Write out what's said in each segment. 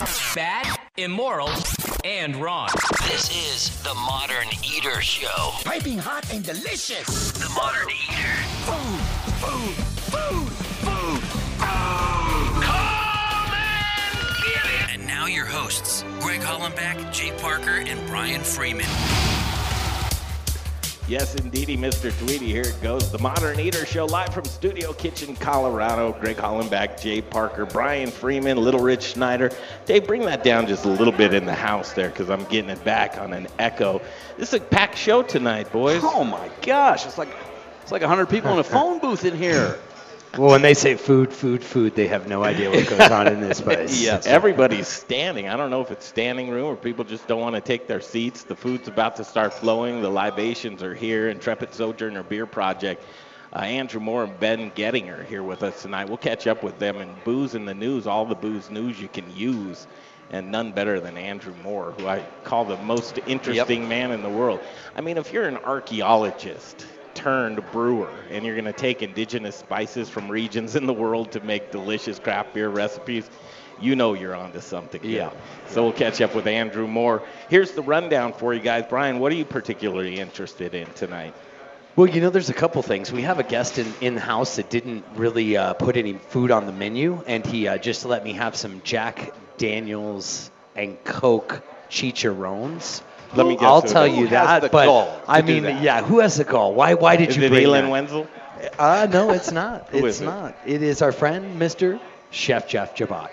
Bad, immoral, and wrong. This is the Modern Eater Show. Piping hot and delicious. The Modern Eater. Food, food, food, food, food. Come and get it. And now your hosts, Greg Hollenbeck, Jay Parker, and Brian Freeman. Yes, indeedy, Mr. Tweety. Here it goes. The Modern Eater Show live from Studio Kitchen, Colorado. Greg Hollenbach, Jay Parker, Brian Freeman, Little Rich Schneider. Dave, bring that down just a little bit in the house there because I'm getting it back on an echo. This is a packed show tonight, boys. Oh my gosh, it's like it's like 100 people in a phone booth in here. Well, when they say food, food, food, they have no idea what goes on in this place. Yes, everybody's standing. I don't know if it's standing room or people just don't want to take their seats. The food's about to start flowing. The libations are here. Intrepid Sojourner Beer Project. Uh, Andrew Moore and Ben Getting are here with us tonight. We'll catch up with them and booze in the news, all the booze news you can use. And none better than Andrew Moore, who I call the most interesting man in the world. I mean, if you're an archaeologist turned brewer and you're going to take indigenous spices from regions in the world to make delicious craft beer recipes, you know you're onto something. Yeah. So we'll catch up with Andrew Moore. Here's the rundown for you guys. Brian, what are you particularly interested in tonight? Well, you know, there's a couple things. We have a guest in, in the house that didn't really uh, put any food on the menu, and he uh, just let me have some Jack Daniels and Coke chicharrones. Let me guess I'll tell that you Who has that, the but gall I to do mean, that? yeah, who has the gall? Why? Why did Is you it bring Elin that? Wenzel? Uh, no, it's not. Who it's is it? not. It is our friend, Mr. Chef Jeff Jabat.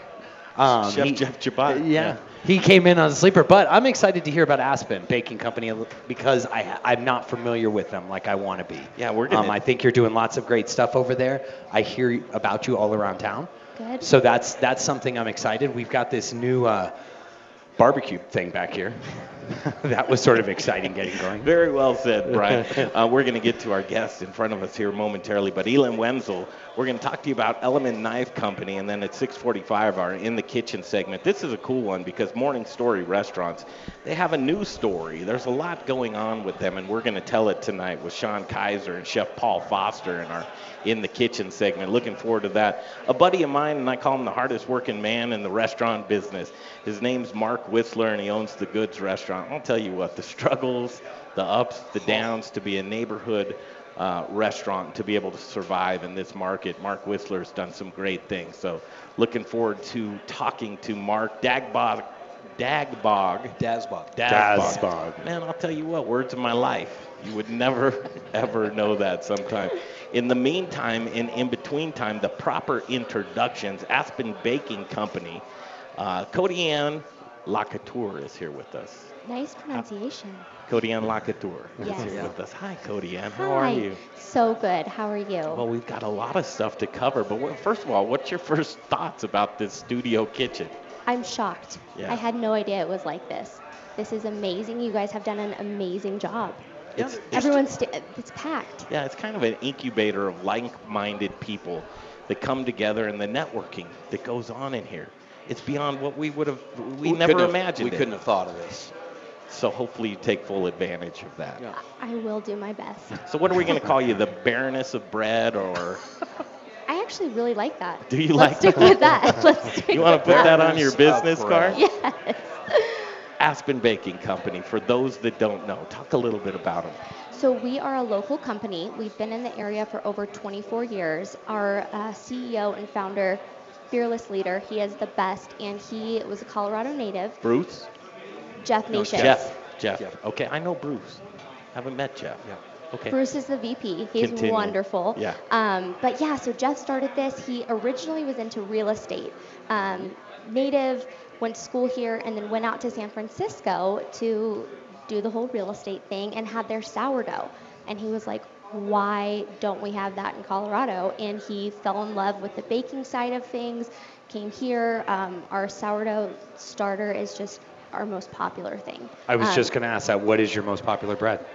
Um, Chef Jeff Jabat, Yeah. yeah. He came in on a sleeper, but I'm excited to hear about Aspen Baking Company because I, I'm not familiar with them like I want to be. Yeah, we're gonna- Um, I think you're doing lots of great stuff over there. I hear about you all around town. Good. So that's that's something I'm excited. We've got this new uh, barbecue thing back here. that was sort of exciting getting going. Very well said, Brian. uh, we're going to get to our guest in front of us here momentarily, but Elon Wenzel, we're going to talk to you about Element Knife Company, and then at 6:45, our in the kitchen segment. This is a cool one because Morning Story Restaurants, they have a new story. There's a lot going on with them, and we're going to tell it tonight with Sean Kaiser and Chef Paul Foster in our in the kitchen segment. Looking forward to that. A buddy of mine, and I call him the hardest working man in the restaurant business. His name's Mark Whistler, and he owns the Goods Restaurant. I'll tell you what, the struggles, the ups, the downs to be a neighborhood uh, restaurant to be able to survive in this market. Mark Whistler's done some great things. So looking forward to talking to Mark Dagbog. Dagbog. Dazbog. Dazbog. Man, I'll tell you what, words of my life. You would never, ever know that sometime. In the meantime, in in between time, the proper introductions. Aspen Baking Company. Uh, Cody Ann Lacatour is here with us. Nice pronunciation. Cody Ann Lacatour is Yes. here with us. Hi, Cody Ann. Hi. How are you? So good. How are you? Well, we've got a lot of stuff to cover, but what, first of all, what's your first thoughts about this studio kitchen? I'm shocked. Yeah. I had no idea it was like this. This is amazing. You guys have done an amazing job. It's, it's- Everyone's sta- it's packed. Yeah, it's kind of an incubator of like-minded people that come together and the networking that goes on in here. It's beyond what we would have, we, never couldn't have- imagined. We it. couldn't have thought of this. So hopefully you take full advantage of that. Yeah. I will do my best. So what are we going to call you? The Baroness of Bread, or I actually really like that. Do you Let's like stick that? with that. Let's stick you want to put that on your business card? Yes. Aspen Baking Company. For those that don't know, talk a little bit about them. So we are a local company. We've been in the area for over 24 years. Our uh, CEO and founder, fearless leader, he is the best, and he was a Colorado native. Bruce, Jeff Nation. Jeff, Jeff. Jeff. Okay, I know Bruce. Haven't met Jeff. Yeah. Okay. Bruce is the VP. He's Continue. wonderful. Yeah. Um, but yeah, so Jeff started this. He originally was into real estate. Um, native, went to school here, and then went out to San Francisco to do the whole real estate thing and had their sourdough. And he was like, why don't we have that in Colorado? And he fell in love with the baking side of things, came here. Um, our sourdough starter is just our most popular thing. I was Um, just going to ask that. What is your most popular bread?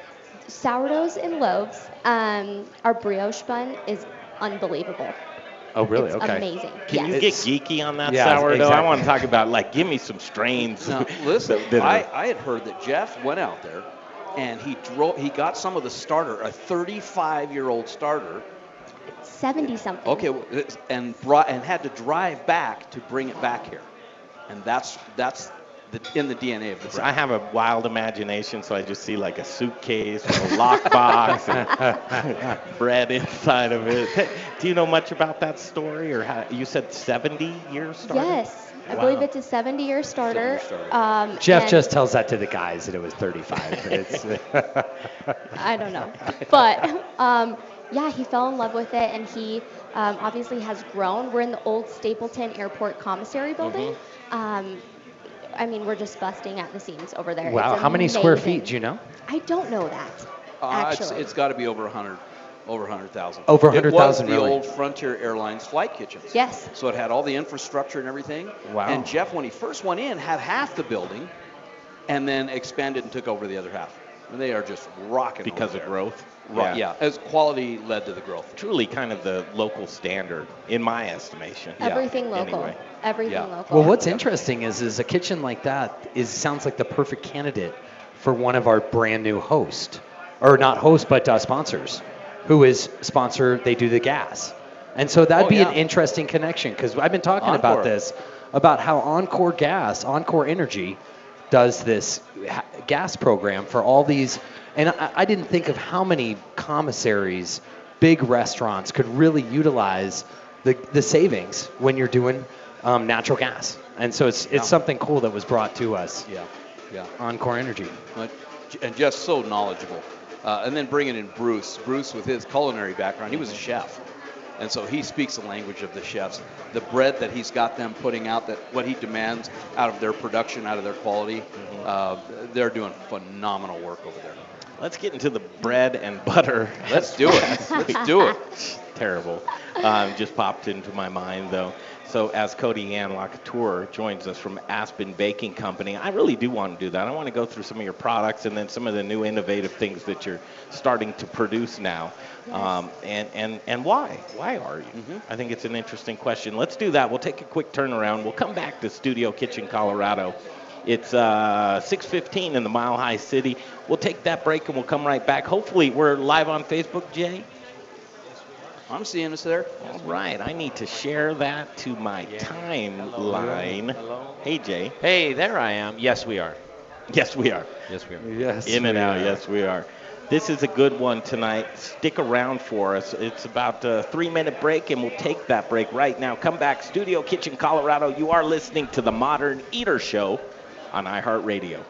sourdoughs and loaves. Um, our brioche bun is unbelievable. Oh, really? It's okay. amazing. Can you get geeky on that Yeah, sourdough? I want to talk about like, give me some strains. Now, listen, that- that are- I, I had heard that Jeff went out there and he drove, he got some of the starter, a 35 year old starter, 70 something. okay, and brought and had to drive back to bring it back here. and that's that's the, in the DNA of this. I have a wild imagination, so I just see like a suitcase with a lockbox and bread inside of it. Do you know much about that story, or how, you said 70 years started? Yes, I Wow. believe it's a 70-year starter. 70-year starter. Um, Jeff just tells that to the guys that it was 35. But it's, I don't know, but um, yeah, he fell in love with it, and he um, obviously has grown. We're in the old Stapleton Airport Commissary building. Um, I mean, we're just busting at the seams over there. wow, how many square feet do you know? I don't know that. Uh, it's, actually, it's got to be over 100, over 100,000. Over 100,000. It was 100,000, the really? old Frontier Airlines flight kitchens. Yes. So it had all the infrastructure and everything. Wow. And Jeff, when he first went in, had half the building, and then expanded and took over the other half. And they are just rocking Because over of there. growth? Right, yeah. As quality led to the growth. Truly kind of the local standard, in my estimation. Yeah. everything local. Anyway. Everything Yeah. local. Well, what's interesting is is a kitchen like that is sounds like the perfect candidate for one of our brand new hosts, or not hosts but uh, sponsors, who is sponsor. They do the gas, and so that'd Oh, be an interesting connection because I've been talking about this about how Encore Gas, Encore Energy, does this ha- gas program for all these, and I, I didn't think of how many commissaries, big restaurants could really utilize the the savings when you're doing um, natural gas. And so it's it's Yeah. something cool that was brought to us. Yeah, yeah. Encore Energy. And just so knowledgeable. Uh, and then bringing in Bruce. Bruce, with his culinary background, he was a chef. And so he speaks the language of the chefs. The bread that he's got them putting out, that what he demands out of their production, out of their quality, uh, they're doing phenomenal work over there. Let's get into the bread and butter. Let's do it. Let's do it. Terrible. Um, just popped into my mind though. So as Cody Ann Lacatour joins us from Aspen Baking Company, I really do want to do that. I want to go through some of your products and then some of the new innovative things that you're starting to produce now. Um, and, and, and why? Why are you? I think it's an interesting question. Let's do that. We'll take a quick turnaround. We'll come back to Studio Kitchen, Colorado. It's uh, 6:15 in the Mile High City. We'll take that break and we'll come right back. Hopefully, we're live on Facebook, Jay. I'm seeing us there. All right, I need to share that to my timeline. Hey, Jay. Hey, there I am. Yes, we are. Yes, we are. Yes, we are. Yes. In and out. Yes, we are. This is a good one tonight. Stick around for us. It's about a three-minute break, and we'll take that break right now. Come back, Studio Kitchen, Colorado. You are listening to the Modern Eater Show on iHeartRadio.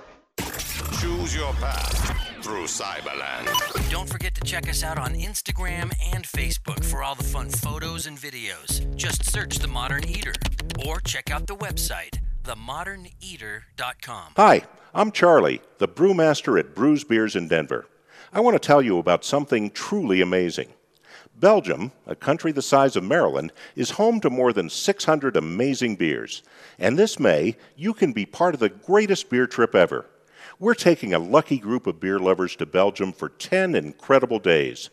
Choose your path through Cyberland. Don't forget to check us out on Instagram and Facebook for all the fun photos and videos. Just search The Modern Eater or check out the website, themoderneater.com. Hi, I'm Charlie, the brewmaster at Brews Beers in Denver. I want to tell you about something truly amazing. Belgium, a country the size of Maryland, is home to more than 600 amazing beers. And this May, you can be part of the greatest beer trip ever. We're taking a lucky group of beer lovers to Belgium for 10 incredible days.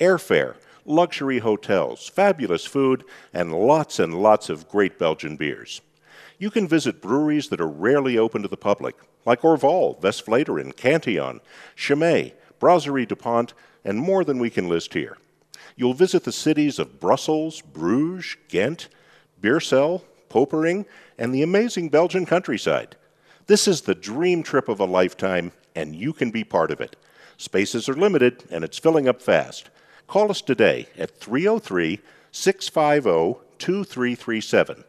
Airfare, luxury hotels, fabulous food, and lots and lots of great Belgian beers. You can visit breweries that are rarely open to the public, like Orval, Westvleteren, Cantillon, Chimay, Brasserie DuPont, and more than we can list here. You'll visit the cities of Brussels, Bruges, Ghent, Beersel, Popering, and the amazing Belgian countryside. This is the dream trip of a lifetime, and you can be part of it. Spaces are limited, and it's filling up fast. Call us today at 303 650 2337.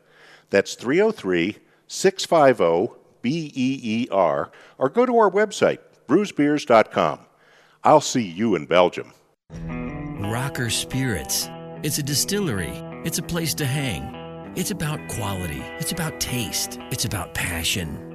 That's 303 650 BEER, or go to our website, brewsbeers.com. I'll see you in Belgium. Rocker Spirits. It's a distillery. It's a place to hang. It's about quality. It's about taste. It's about passion.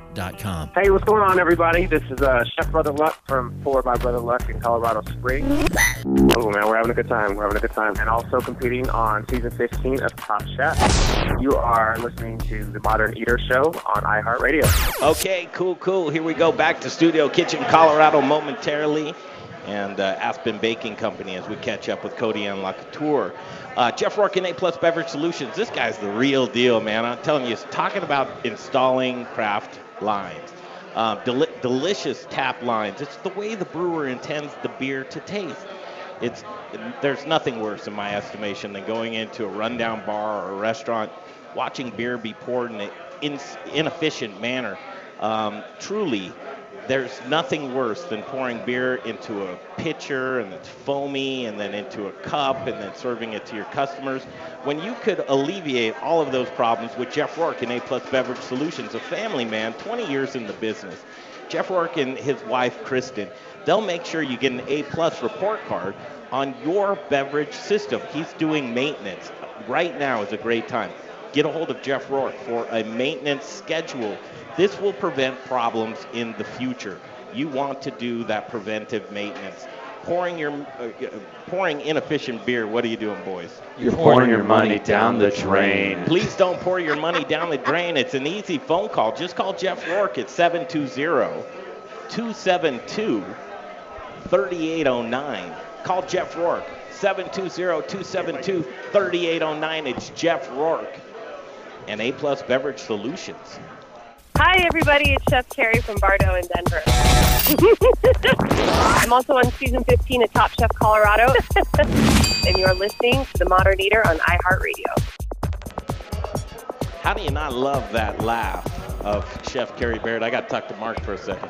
Hey, what's going on, everybody? This is uh, Chef Brother Luck from Four by Brother Luck in Colorado Springs. Oh, man, we're having a good time. We're having a good time. And also competing on season 15 of Top Chef. You are listening to the Modern Eater Show on iHeartRadio. Okay, cool, cool. Here we go back to Studio Kitchen, Colorado momentarily. and uh, Aspen Baking Company as we catch up with Cody and LaCouture. Uh, Jeff Rourke and A Plus Beverage Solutions. This guy's the real deal, man. I'm telling you, he's talking about installing craft lines. Deli- delicious tap lines. It's the way the brewer intends the beer to taste. It's there's nothing worse, in my estimation, than going into a rundown bar or a restaurant, watching beer be poured in an in, inefficient manner. Um, truly, there's nothing worse than pouring beer into a pitcher and it's foamy and then into a cup and then serving it to your customers. When you could alleviate all of those problems with Jeff Rourke and A Plus Beverage Solutions, a family man, 20 years in the business. Jeff Rourke and his wife Kristen, they'll make sure you get an A Plus report card on your beverage system. He's doing maintenance. Right now is a great time. Get a hold of Jeff Rourke for a maintenance schedule. This will prevent problems in the future. You want to do that preventive maintenance. Pouring your uh, uh, pouring inefficient beer. What are you doing, boys? You're pouring your money down the drain. Please don't pour your money down the drain. It's an easy phone call. Just call Jeff Rourke at 720 272 3809. Call Jeff Rourke 720 272 3809. It's Jeff Rourke and A Plus Beverage Solutions. Hi, everybody. It's Chef Carrie from Bardo in Denver. I'm also on season 15 of Top Chef Colorado, and you're listening to The Modern Eater on iHeartRadio. How do you not love that laugh of Chef Carrie Baird? I got to talk to Mark for a second.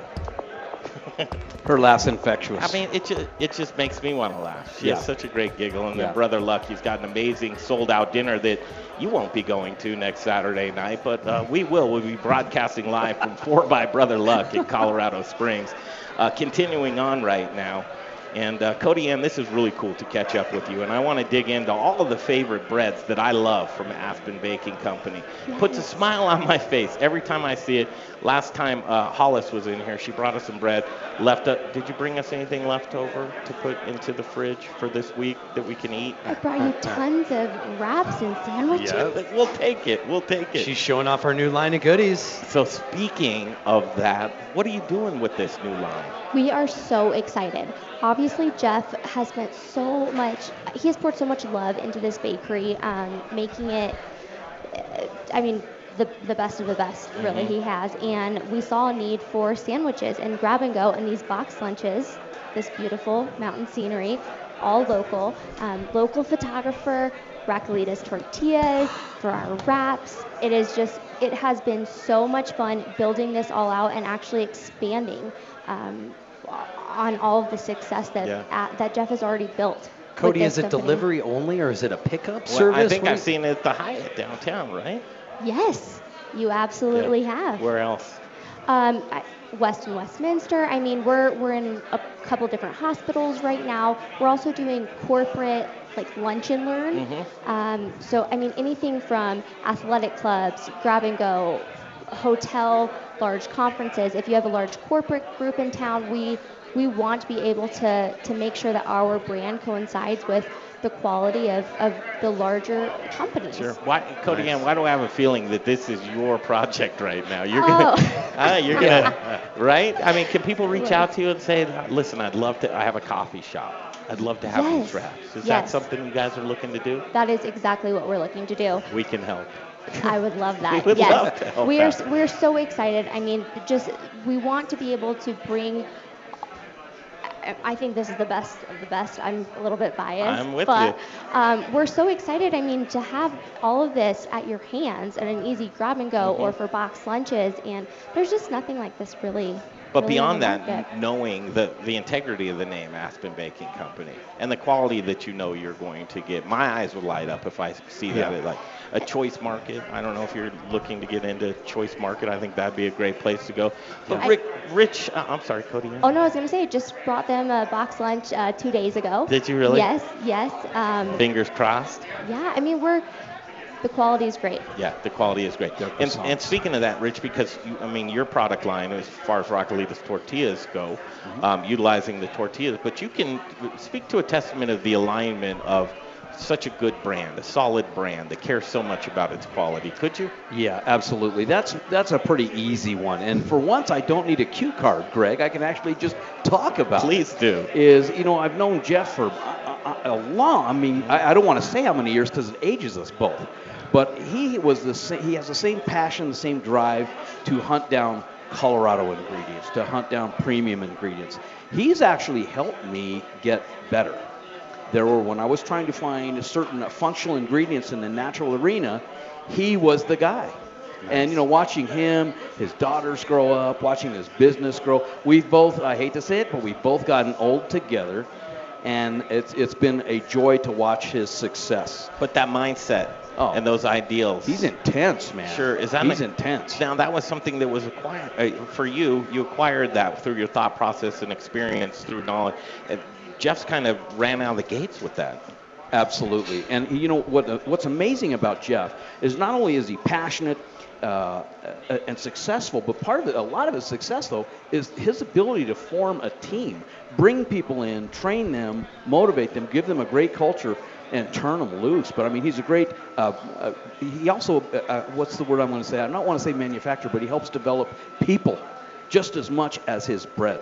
Her laugh's infectious. I mean, it just it just makes me want to laugh. She Yeah. has such a great giggle, and Yeah. then Brother Luck, he's got an amazing sold-out dinner that you won't be going to next Saturday night, but uh, we will. We'll be broadcasting live from Four by Brother Luck in Colorado Springs. Uh, continuing on right now, and uh, Cody Ann, this is really cool to catch up with you, and I want to dig into all of the favorite breads that I love from Aspen Baking Company. Puts a smile on my face every time I see it. Last time uh, Hollis was in here, she brought us some bread. Left up. Did you bring us anything left over to put into the fridge for this week that we can eat? I brought you tons of wraps and sandwiches. We'll take it. We'll take it. She's showing off her new line of goodies. So speaking of that, what are you doing with this new line? We are so excited. Obviously, Jeff has spent so much, he has poured so much love into this bakery, um, making it, uh, I mean, the, the best of the best, really, Mhm. he has. And we saw a need for sandwiches and grab and go and these box lunches, this beautiful mountain scenery, all local, um, local photographer, Raquelitas tortillas, for our wraps. It is just, it has been so much fun building this all out and actually expanding um, on all of the success that Yeah. uh, that Jeff has already built. Cody, is it company. delivery only or is it a pickup Well, service? I think What I've is- seen it at the Hyatt downtown, right? Yes, you absolutely have. Where else? Um, West and Westminster. I mean, we're we're in a couple different hospitals right now. We're also doing corporate like lunch and learn. Mhm. Um, so I mean, anything from athletic clubs, grab and go, hotel, large conferences. If you have a large corporate group in town, we we want to be able to to make sure that our brand coincides with the quality of, of the larger companies. Sure. Why, Cody Ann, why do I have a feeling that this is your project right now? You're Oh. gonna, uh, you're gonna, right? I mean, can people reach out to you and say, "Listen, I'd love to. I have a coffee shop. I'd love to have Yes. these wraps." Is that something you guys are looking to do? That is exactly what we're looking to do. We can help. I would love that. we would yes. love to help we are that. we're so excited. I mean, just we want to be able to bring I- I think this is the best of the best. I'm a little bit biased. I'm with but, Um, we're so excited. I mean, to have all of this at your hands and an easy grab and go or Mhm. for box lunches. And there's just nothing like this really. But really beyond that, market. knowing the, the integrity of the name Aspen Baking Company and the quality that you know you're going to get, my eyes would light up if I see that Yeah. at like a choice market. I don't know if you're looking to get into choice market. I think that'd be a great place to go. But I- Rick, Rich, uh, I'm sorry, Cody. yeah? Oh no, I was gonna say, just brought them a box lunch uh, two days ago. Did you really? Yes, yes. Um, Fingers crossed. yeah, I mean, we're the quality is great. Yeah, the quality is great. And, and speaking of that, Rich, because you, I mean your product line, as far as Raquelitas tortillas go, um, utilizing the tortillas, but you can speak to a testament of the alignment of such a good brand, a solid brand that cares so much about its quality. Could you? Yeah, absolutely. That's that's a pretty easy one. And for once, I don't need a cue card, Greg. I can actually just talk about. it. Please do. Is you know I've known Jeff for a, a, a long. I mean, I, I don't want to say how many years because it ages us both. But he was the same. He has the same passion, the same drive to hunt down Colorado ingredients, to hunt down premium ingredients. He's actually helped me get better. There were when I was trying to find certain functional ingredients in the natural arena, he was the guy. And you know, watching him, his daughters grow up, watching his business grow. We've both, I hate to say it, but we've both gotten old together, and it's it's been a joy to watch his success. But that mindset Oh. and those ideals. He's intense, man. Sure. Is that he's intense? Now that was something that was acquired uh, for you. You acquired that through your thought process and experience, through knowledge. Jeff's kind of ran out of the gates with that. Absolutely. And you know what? What's amazing about Jeff is not only is he passionate uh, uh, and successful, but part of it, a lot of his success though, is his ability to form a team, bring people in, train them, motivate them, give them a great culture, and turn them loose. But I mean, he's a great. Uh, uh, he also, uh, uh, what's the word I'm going to say? I don't want to say manufacturer, but he helps develop people just as much as his bread.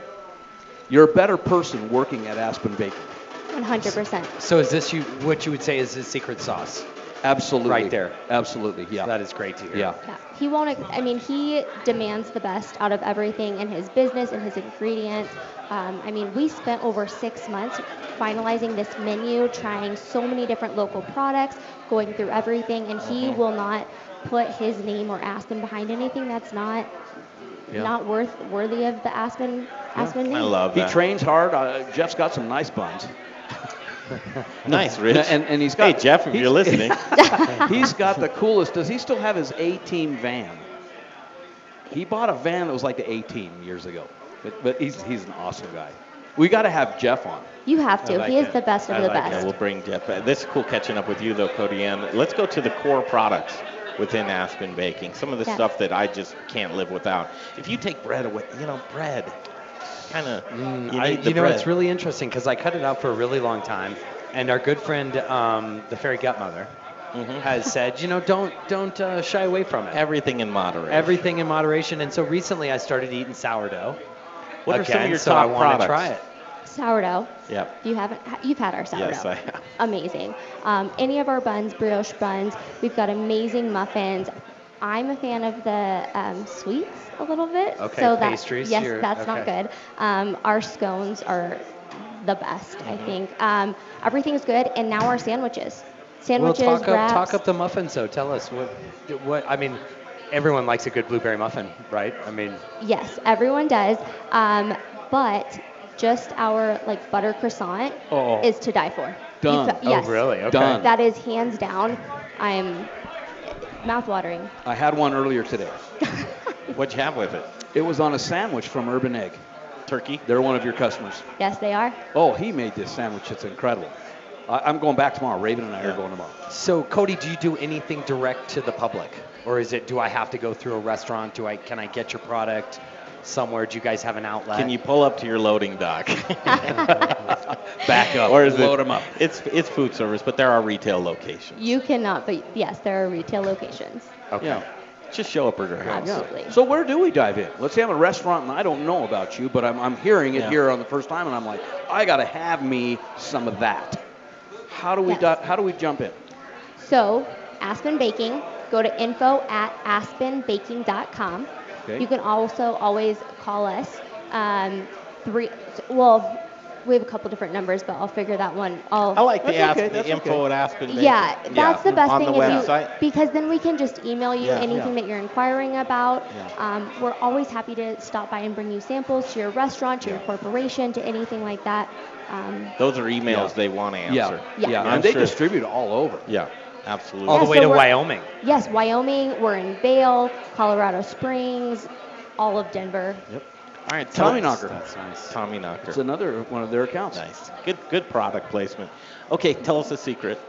You're a better person working at Aspen Bakery. 100%. So is this you what you would say is his secret sauce? Absolutely. Right there. Absolutely. Yeah. That is great to hear. Yeah. Yeah, he won't. I mean, he demands the best out of everything in his business and his ingredients. Um, I mean, we spent over six months finalizing this menu, trying so many different local products, going through everything, and he Mm-hmm. will not put his name or Aspen behind anything that's not Yeah. not worth worthy of the Aspen Aspen name. I love He trains hard. Uh, Jeff's got some nice buns. nice, Rich. And, and he's got. hey, Jeff, if you're listening. he's got the coolest. Does he still have his A-team van? He bought a van that was like the A-team years ago. But, but he's he's an awesome guy. We got to have Jeff on. You have to. Like he is it. the best of I the like it. best. We'll bring Jeff back. This is cool catching up with you, though, Cody Ann. Let's go to the core products within Aspen Baking. Some of the Yeah. stuff that I just can't live without. If you take bread away, you know, bread, kind of, you need Mm, I, the you know, bread. it's really interesting because I cut it out for a really long time, and our good friend, um, the fairy godmother, Mhm. has said, you know, don't don't uh, shy away from it. Everything in moderation. Everything in moderation. And so recently, I started eating sourdough. What are some of Again, your so top I want to try it. Sourdough. Yep. You haven't. You've had our sourdough. Yes, I have. Amazing. Um, any of our buns, brioche buns. We've got amazing muffins. I'm a fan of the um, sweets a little bit. Okay, so that, pastries, Yes, that's not good. Um, our scones are the best, I Mm-hmm. think. Um, everything's good, and now our sandwiches. Sandwiches, well, talk wraps. up, talk up the muffins, though. Tell us what, what. I mean, everyone likes a good blueberry muffin, right? I mean, Yes, everyone does. Um, but just our like butter croissant Oh. is to die for. Done. You've- Oh, yes. really? Okay. Done. That is hands down. I'm mouth-watering. I had one earlier today. What'd you have with it? It was on a sandwich from Urban Egg. Turkey? They're one of your customers. Yes, they are. Oh, he made this sandwich. It's incredible. I, I'm going back tomorrow. Raven and I are going tomorrow. so Cody, do you do anything direct to the public, or is it? Do I have to go through a restaurant? Do I? Can I get your product somewhere? Do you guys have an outlet? Can you pull up to your loading dock? Back up. or is Load them up. It's it's food service, but there are retail locations. You cannot, but yes, there are retail locations. Okay. Yeah. Just show up at her house. Absolutely. So where do we dive in? Let's say I'm a restaurant and I don't know about you, but I'm, I'm hearing it Yeah. here on the first time, and I'm like, I gotta have me some of that. How do we Yes. di- how do we jump in? So, Aspen Baking, go to info at aspenbaking.com. Okay. You can also always call us. Um, three, well, we have a couple different numbers, but I'll figure that one. I'll, I like the, That's ask, okay, the info okay. at Aspen. Baking. Yeah, that's the best on thing the if website. you because then we can just email you Yeah. anything Yeah. that you're inquiring about. Yeah. Um, we're always happy to stop by and bring you samples to your restaurant, to your corporation, to anything like that. Um, Those are emails Yeah. they want to Yeah, answer. yeah, Yeah. I'm and they sure- distribute all over. Yeah, absolutely. all Yeah, the way so to Wyoming? yes, Wyoming. We're in Vail, Colorado Springs, all of Denver. Yep. All right, Tommy tell Knocker. That's nice. Tommy Knocker. It's another one of their accounts. Nice. Good good product placement. Okay, tell us a secret.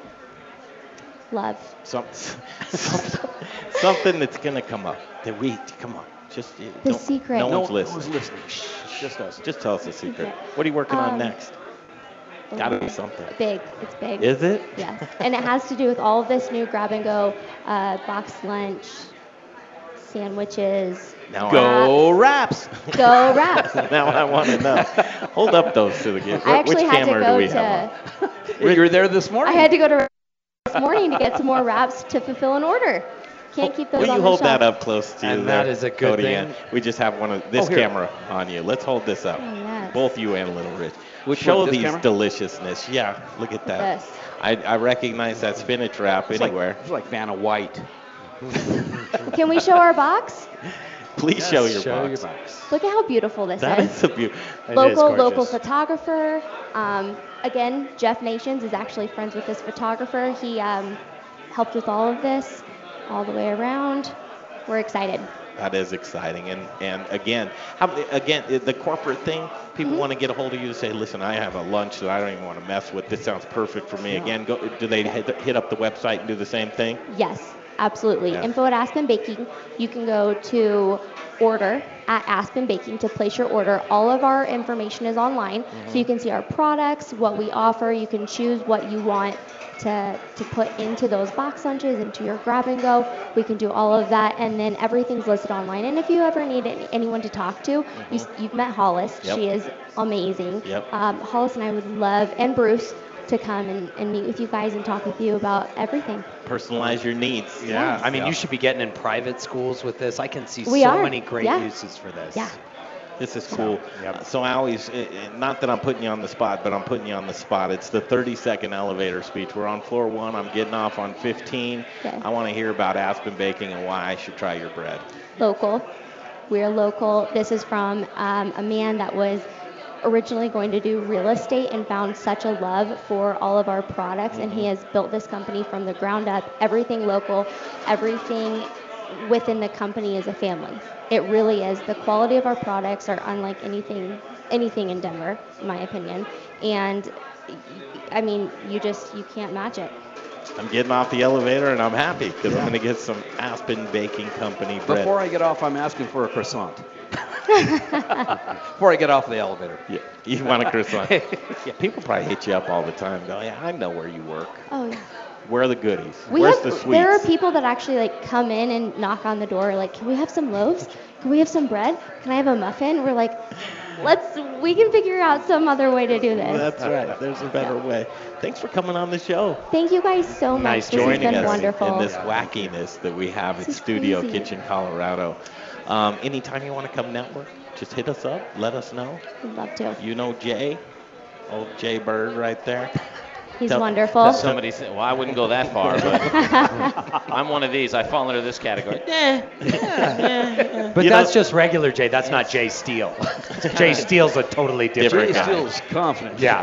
Love. Some, some, something that's gonna come up. That we come on. Just The don't- secret. No, No- one's no listening. one's listening. Shh, just us. Just tell us a secret. Secret. What are you working on Um, next? Gotta be something. Big. It's big. Is it? Yeah. and it has to do with all of this new grab and go, uh, box lunch, sandwiches. Now Go wraps. Go wraps. now I want to know. Hold up those to the camera. I actually Which had to camera do we to. have on? You were there this morning. I had to go to this morning to get some more wraps to fulfill an order. Can't keep those Will on you the hold shelf. that up close to you And there, that is a good Cody thing. Ann? We just have one of this Oh, camera on you. Let's hold this up. Oh, yes. Both you and Little Rich. Which Show these camera? deliciousness. Yeah, look at that. This. I, I recognize that spinach wrap It's anywhere. Like, it's like Vanna White. Can we show our box? Please show your show box. your box. Look at how beautiful this That is. is a beauty. It is local gorgeous. local photographer. Um, again, Jeff Nations is actually friends with this photographer. He um, helped with all of this, all the way around. We're excited. That is exciting, and and again, how, again the corporate thing. People Mm-hmm. want to get a hold of you to say, "Listen, I have a lunch that I don't even want to mess with. This sounds perfect for me." Again, go. Do they hit, hit up the website and do the same thing? Yes, absolutely. Yeah. Info at Aspen Baking. You can go to order at Aspen Baking to place your order. All of our information is online, so you can see our products, what we offer. You can choose what you want to, to put into those box lunches, into your grab and go. We can do all of that, and then everything's listed online. And if you ever need any, anyone to talk to, you, s- you've met Hollis. Yep. She is amazing. Yep. Um, Hollis and I would love, and Bruce, to come and, and meet with you guys and talk with you about everything. Personalize your needs. Yeah, I mean, Yeah. you should be getting in private schools with this. I can see We so are, many great yeah. uses for this. Yeah. This is cool. Yep. So I always, eh, eh, not that I'm putting you on the spot, but I'm putting you on the spot. It's the 30 second elevator speech. We're on floor one. I'm getting off on 15. Okay. I want to hear about Aspen Baking and why I should try your bread. local. We're local. This is from um, a man that was originally going to do real estate and found such a love for all of our products, and he has built this company from the ground up. Everything local, everything within the company is a family. It really is. The quality of our products are unlike anything anything in Denver, in my opinion. And I mean, you just you can't match it. I'm getting off the elevator and I'm happy because I'm going to get some Aspen Baking Company bread. Before I get off, I'm asking for a croissant. Before I get off the elevator. yeah, you want a croissant? yeah, people probably hit you up all the time. Go, yeah, I know where you work. Oh yeah. Where are the goodies? We Where's have, the sweets? There are people that actually like come in and knock on the door, like, "Can we have some loaves? Can we have some bread? Can I have a muffin?" We're like, "Let's. We can figure out some other way to do this." That's right. There's a better way. Thanks for coming on the show. Thank you guys so much. Nice this has joining been us wonderful. in this wackiness that we have This at Studio crazy. Kitchen, Colorado. Um, anytime you want to come network, just hit us up. Let us know. We'd love to. You know Jay, old Jay Bird right there. He's Tell- wonderful. Somebody said, well, I wouldn't go that far, but I'm one of these. I fall into this category. Eh, But You that's know- just regular Jay. That's not Jay Steele. Jay Steele's a totally different Jay guy. Steele's confident. Yeah.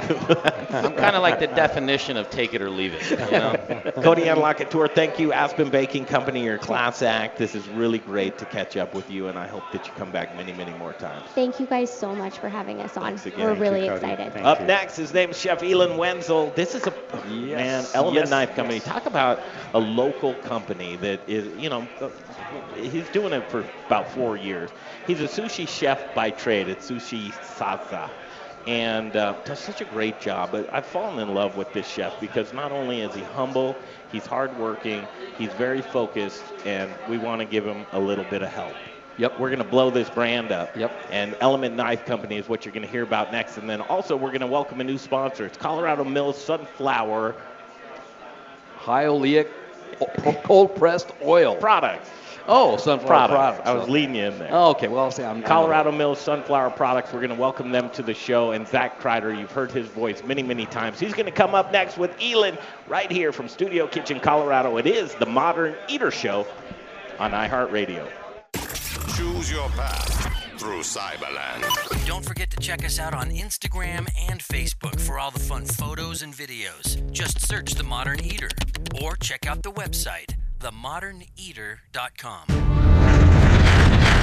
I'm kind of like the definition of take it or leave it. You know? Cody Ann Tour, thank you. Aspen Baking Company, your class act. This is really great to catch up with you, and I hope that you come back many, many more times. Thank you guys so much for having us on. Thanks again. We're Thank really you, Cody. excited. Thank Up you. next, his name is Chef Elon Wenzel. This is a man, Element yes, Knife Company. Talk about a local company that is, you know, he's doing it for about four years. He's a sushi chef by trade at Sushi Sasa. And uh, does such a great job. But I've fallen in love with this chef because not only is he humble, he's hardworking, he's very focused, and we want to give him a little bit of help. Yep. We're going to blow this brand up. Yep. And Element Knife Company is what you're going to hear about next. And then also, we're going to welcome a new sponsor. It's Colorado Mills Sunflower High oleic, cold pressed oil. Products. Oh, sunflower Products. products. I was leading you in there. Oh, okay. Well, I'll say I'm Colorado Mills Sunflower Products. We're going to welcome them to the show. And Zach Kreider, you've heard his voice many, many times. He's going to come up next with Elon right here from Studio Kitchen, Colorado. It is the Modern Eater Show on iHeartRadio. Choose your path through Cyberland. Don't forget to check us out on Instagram and Facebook for all the fun photos and videos. Just search The Modern Eater or check out the website, themoderneater.com.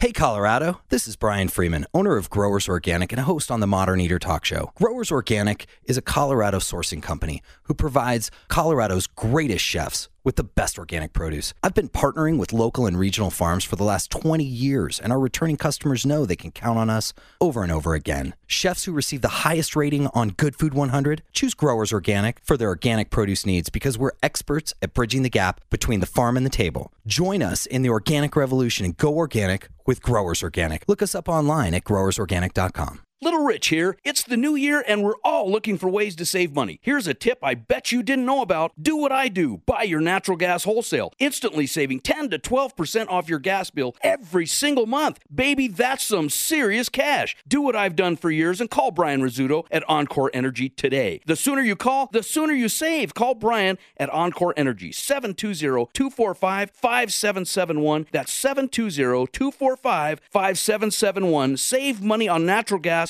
Hey, Colorado. This is Brian Freeman, owner of Growers Organic and a host on the Modern Eater Talk Show. Growers Organic is a Colorado sourcing company who provides Colorado's greatest chefs with the best organic produce. I've been partnering with local and regional farms for the last 20 years, and our returning customers know they can count on us over and over again. Chefs who receive the highest rating on Good Food 100 choose Growers Organic for their organic produce needs because we're experts at bridging the gap between the farm and the table. Join us in the organic revolution and go organic with Growers Organic. Look us up online at growersorganic.com. Little Rich here. It's the new year and we're all looking for ways to save money. Here's a tip I bet you didn't know about. Do what I do. Buy your natural gas wholesale, instantly saving 10 to 12% off your gas bill every single month. Baby, that's some serious cash. Do what I've done for years and call Brian Rizzuto at Encore Energy today. The sooner you call, the sooner you save. Call Brian at Encore Energy 720-245-5771. That's 720-245-5771. Save money on natural gas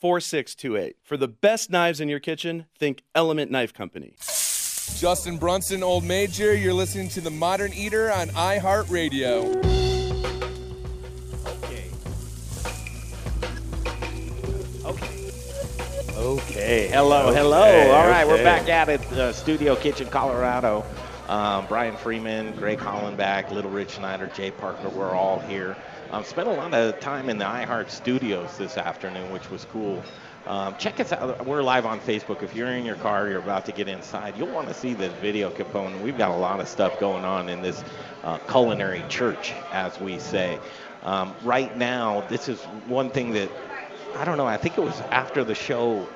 4628. For the best knives in your kitchen, think Element Knife Company. Justin Brunson, Old Major. You're listening to The Modern Eater on iHeartRadio. Okay. Okay. Okay. Hello, hello. Okay, All right, we're okay. back at it, uh, Studio Kitchen, Colorado. Um, Brian Freeman, Greg Hollenbach, Little Rich Schneider, Jay Parker, we're all here. Um, spent a lot of time in the iHeart studios this afternoon, which was cool. Um, check us out. We're live on Facebook. If you're in your car, you're about to get inside, you'll want to see this video component. We've got a lot of stuff going on in this uh, culinary church, as we say. Um, right now, this is one thing that I don't know. I think it was after the show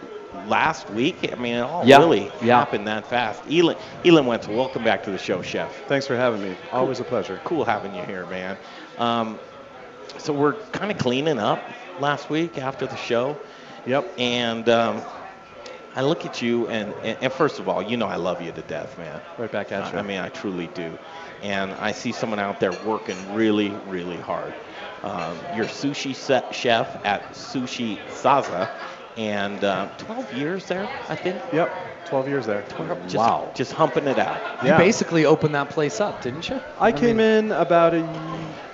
last week. I mean, it all Yeah, really yeah. happened that fast. Elon, Elon Wenzel, welcome back to the show, Chef. Thanks for having me. Always a pleasure. Cool having you here, man. Um, so we're kind of cleaning up last week after the show. Yep. And um, I look at you, and, and, and first of all, you know I love you to death, man. Right back at you. I, I mean, I truly do. And I see someone out there working really, really hard. Um, you're sushi set chef at Sushi Sasa, and uh, 12 years there, I think. Yep. 12 years there. Just, Wow. Just humping it out. You basically opened that place up, didn't you? I came in about a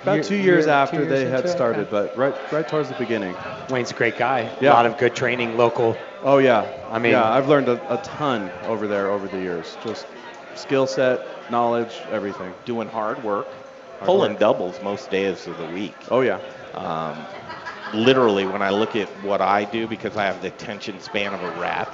about Year- two years year- after two years they had it, started, okay. but right right towards the beginning. Wayne's a great guy. Yeah. A lot of good training, local. Oh yeah. I mean- yeah, I've learned a, a ton over there over the years. Just skill set, knowledge, everything. Doing hard work. Hard Pulling work. doubles most days of the week. Oh yeah. Um, literally, when I look at what I do, because I have the attention span of a rat,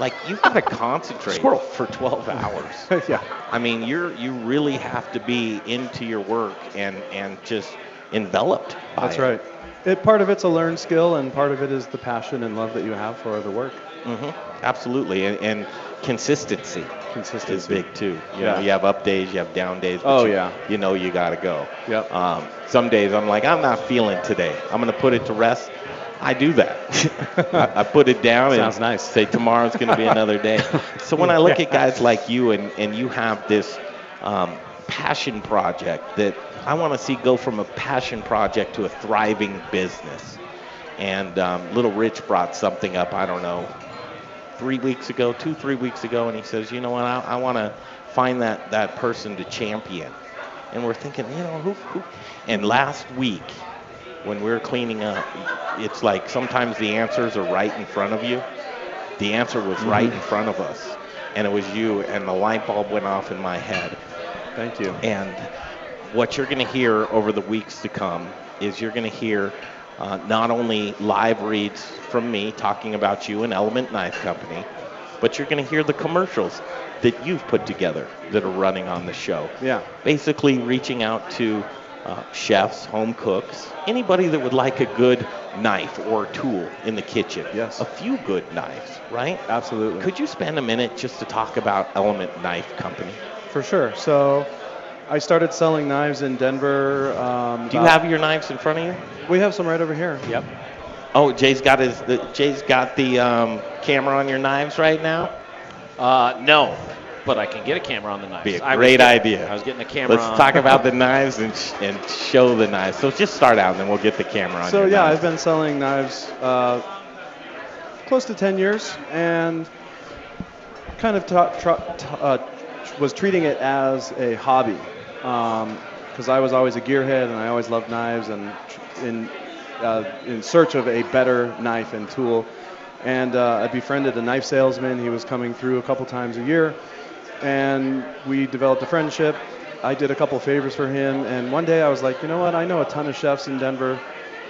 like you've got to concentrate for 12 hours. yeah. I mean, you're you really have to be into your work and and just enveloped. By That's it. right. It part of it's a learned skill, and part of it is the passion and love that you have for the work. hmm Absolutely, and, and consistency. Consistency is big too. You Yeah. know, you have up days, you have down days. But Oh, you, yeah. You know you got to go. Yep. Um, some days I'm like, I'm not feeling today. I'm gonna put it to rest. I do that. I, put it down Sounds and nice. say tomorrow's gonna be another day. so when I look at guys like you and, and you have this um, passion project that I want to see go from a passion project to a thriving business. And um, Little Rich brought something up. I don't know three weeks ago, two, three weeks ago, and he says, you know what, I, I want to find that, that person to champion. And we're thinking, you know, who, who? And last week, when we're cleaning up, it's like sometimes the answers are right in front of you. The answer was right Mhm. in front of us, and it was you, and the light bulb went off in my head. Thank you. And what you're going to hear over the weeks to come is you're going to hear uh, not only live reads from me talking about you and Element Knife Company, but you're going to hear the commercials that you've put together that are running on the show. Yeah. Basically, reaching out to uh, chefs, home cooks, anybody that would like a good knife or tool in the kitchen. Yes. A few good knives, right? Absolutely. Could you spend a minute just to talk about Element Knife Company? For sure. So I started selling knives in Denver. Um, Do you have your knives in front of you? We have some right over here. Yep. Oh, Jay's got his. The, Jay's got the um, camera on your knives right now. Uh, no, but I can get a camera on the knives. Be a I was great getting- idea. I was getting the camera Let's on. talk about the knives and sh- and show the knives. So just start out, and then we'll get the camera on. So your yeah, knives. I've been selling knives uh, close to 10 years, and kind of ta- tra- ta- uh, was treating it as a hobby, because I was always a gearhead and I always loved knives and tr- in uh, in search of a better knife and tool. And uh, I befriended a knife salesman. He was coming through a couple times a year, and we developed a friendship. I did a couple favors for him, and one day I was like, you know what? I know a ton of chefs in Denver,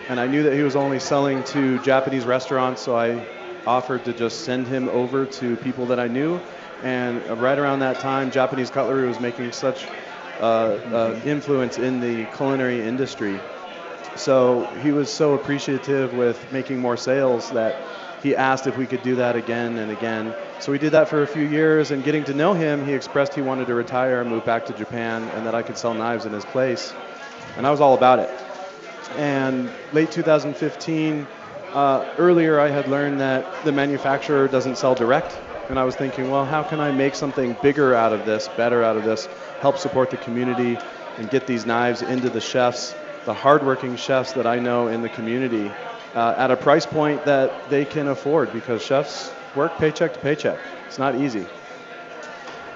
and I knew that he was only selling to Japanese restaurants, so I offered to just send him over to people that I knew. And right around that time, Japanese cutlery was making such uh, uh, influence in the culinary industry. So he was so appreciative with making more sales that he asked if we could do that again and again. So we did that for a few years, and getting to know him, he expressed he wanted to retire and move back to Japan, and that I could sell knives in his place. And I was all about it. And late 2015, uh, earlier I had learned that the manufacturer doesn't sell direct. And I was thinking, well, how can I make something bigger out of this, better out of this, help support the community, and get these knives into the chefs, the hardworking chefs that I know in the community, uh, at a price point that they can afford because chefs work paycheck to paycheck. It's not easy.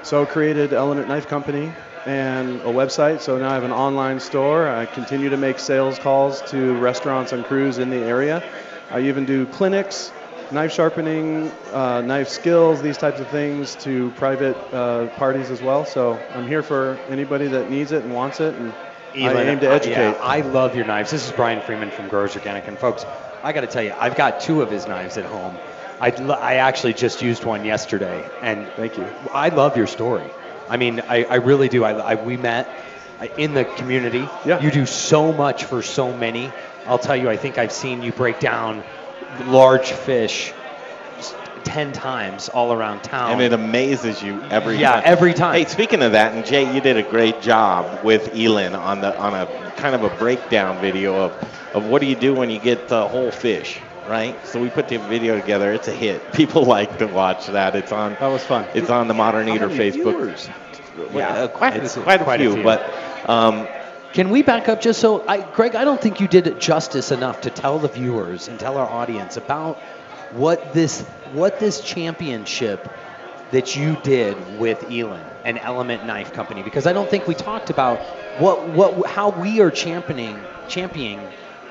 So created Element Knife Company and a website. So now I have an online store. I continue to make sales calls to restaurants and crews in the area. I even do clinics, knife sharpening, uh, knife skills, these types of things to private uh, parties as well. So I'm here for anybody that needs it and wants it, and I aim to educate. yeah, I love your knives. This is Brian Freeman from Growers Organic. And folks, I got to tell you, I've got two of his knives at home. I, I actually just used one yesterday, and thank you. I love your story. I mean, I, I really do. I, I we met uh, in the community. Yeah. You do so much for so many. I'll tell you, I think I've seen you break down large fish ten times all around town. And it amazes you every Yeah, time. every time. Hey, speaking of that, and Jay, you did a great job with Elon on the on a kind of a breakdown video of of what do you do when you get the whole fish, right? So we put the video together. It's a hit. People like to watch that. It's on. That was fun. It's on the Modern How Eater Facebook. viewers? Yeah, Yeah, quite, it's quite, a, quite a few, few. But um, Can we back up just so, I, Greg? I don't think you did it justice enough to tell the viewers and tell our audience about what this what this championship that you did with Elon and Element Knife Company because I don't think we talked about what what how we are championing championing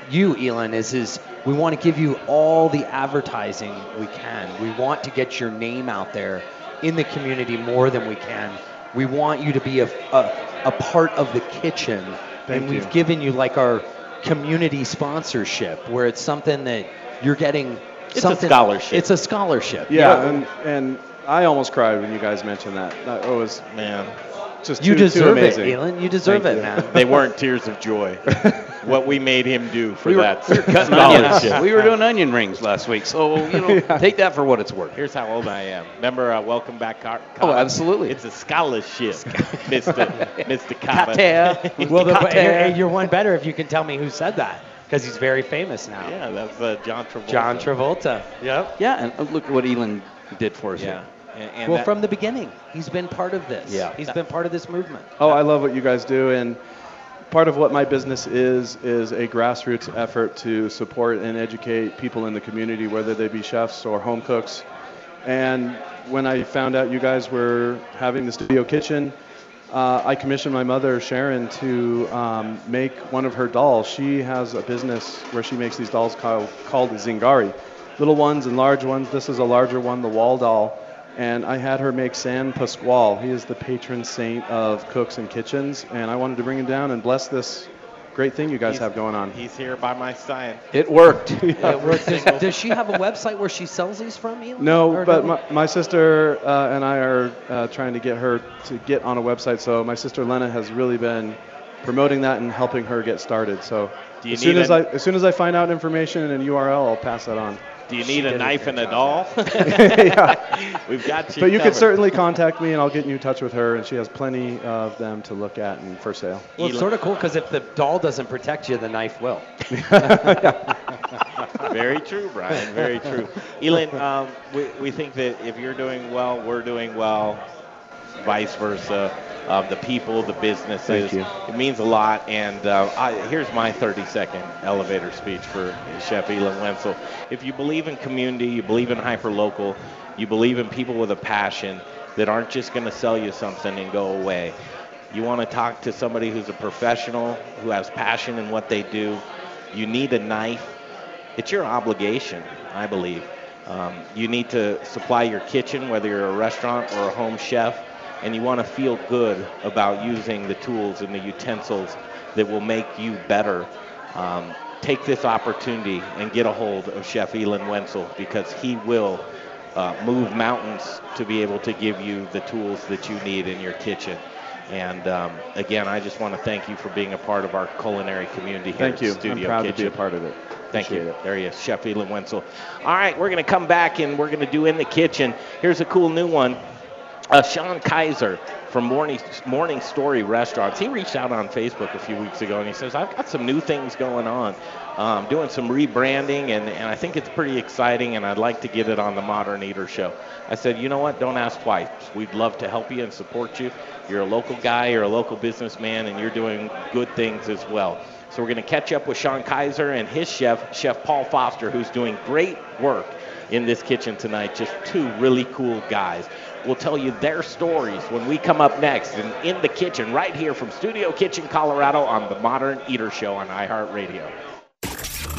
you Elon is is we want to give you all the advertising we can. We want to get your name out there in the community more than we can. We want you to be a, a, a part of the kitchen Thank and we've given you like our community sponsorship where it's something that you're getting It's a scholarship. It's a scholarship. Yeah, You know, and and I almost cried when you guys mentioned that. That was man, just You too, too deserve it, amazing. Elon. You deserve Thank it, you. man. they weren't tears of joy. what we made him do for We were, that we were cutting onions. scholarship. We were doing onion rings last week, so you know, take that for what it's worth. Here's how old I am. Remember, uh, welcome back, Car- Oh, absolutely. It's a scholarship, Mister Mister Cocktail. Cotta. well, the, Cocktail. hey, you're one better if you can tell me who said that because he's very famous now. Yeah, that's uh, John Travolta. John Travolta. Yep. Yeah, and look what Elon did for us. Yeah. here. And, and well, that- from the beginning, he's been part of this. Yeah. He's been part of this movement. Oh, I love what you guys do, and part of what my business is is a grassroots effort to support and educate people in the community, whether they be chefs or home cooks, And when I found out you guys were having the studio kitchen, uh, I commissioned my mother, Sharon, to um, make one of her dolls. She has a business where she makes these dolls called, called Zingari. Little ones and large ones. This is a larger one, the wall doll. And I had her make San Pasquale. He is the patron saint of cooks and kitchens. And I wanted to bring him down and bless this great thing you guys have going on. He's here by my side. It worked. Yeah. It worked. Does, does she have a website where she sells these from? Elon? No, Or but my, my sister uh, and I are uh, trying to get her to get on a website. So my sister Lena has really been promoting that and helping her get started. So Do you as soon need as a- I as soon as I find out information and URL, I'll pass that on. Do you need a a knife and a doll? yeah. We've got you. But you can certainly contact me, and I'll get you in touch with her, and she has plenty of them to look at and for sale. Well, it's sort of cool because if the doll doesn't protect you, the knife will. very true, Brian. Very true. Elon, um, we, we think that if you're doing well, we're doing well, vice versa. Um, the people, the businesses. Thank you. It means a lot. And uh, I, here's my 30 second elevator speech for Chef Elon Wenzel. If you believe in community, you believe in hyperlocal, you believe in people with a passion that aren't just going to sell you something and go away. You want to talk to somebody who's a professional, who has passion in what they do. You need a knife it's your obligation, I believe. Um, you need to supply your kitchen, whether you're a restaurant or a home chef, and you want to feel good about using the tools and the utensils that will make you better. Um, take this opportunity and get a hold of Chef Elon Wenzel because he will uh, move mountains to be able to give you the tools that you need in your kitchen. And um, again, I just want to thank you for being a part of our culinary community here Thank at you. I'm proud Kitchen. to be a part of it. Thank you. It. There he is, Chef Elon Wenzel. All right, we're going to come back and we're going to do in the kitchen. Here's a cool new one. Uh, Sean Kaiser from Morning, Morning Story Restaurants. He reached out on Facebook a few weeks ago and he says, I've got some new things going on, um, doing some rebranding, and, and I think it's pretty exciting, and I'd like to get it on the Modern Eater Show. I said, you know what? Don't ask twice. We'd love to help you and support you. You're a local guy, you're a local businessman, and you're doing good things as well. So we're going to catch up with Sean Kaiser and his chef, Chef Paul Foster, who's doing great work in this kitchen tonight. Just two really cool guys. We'll tell you their stories when we come up next and in the kitchen right here from Studio Kitchen, Colorado on the Modern Eater Show on iHeartRadio.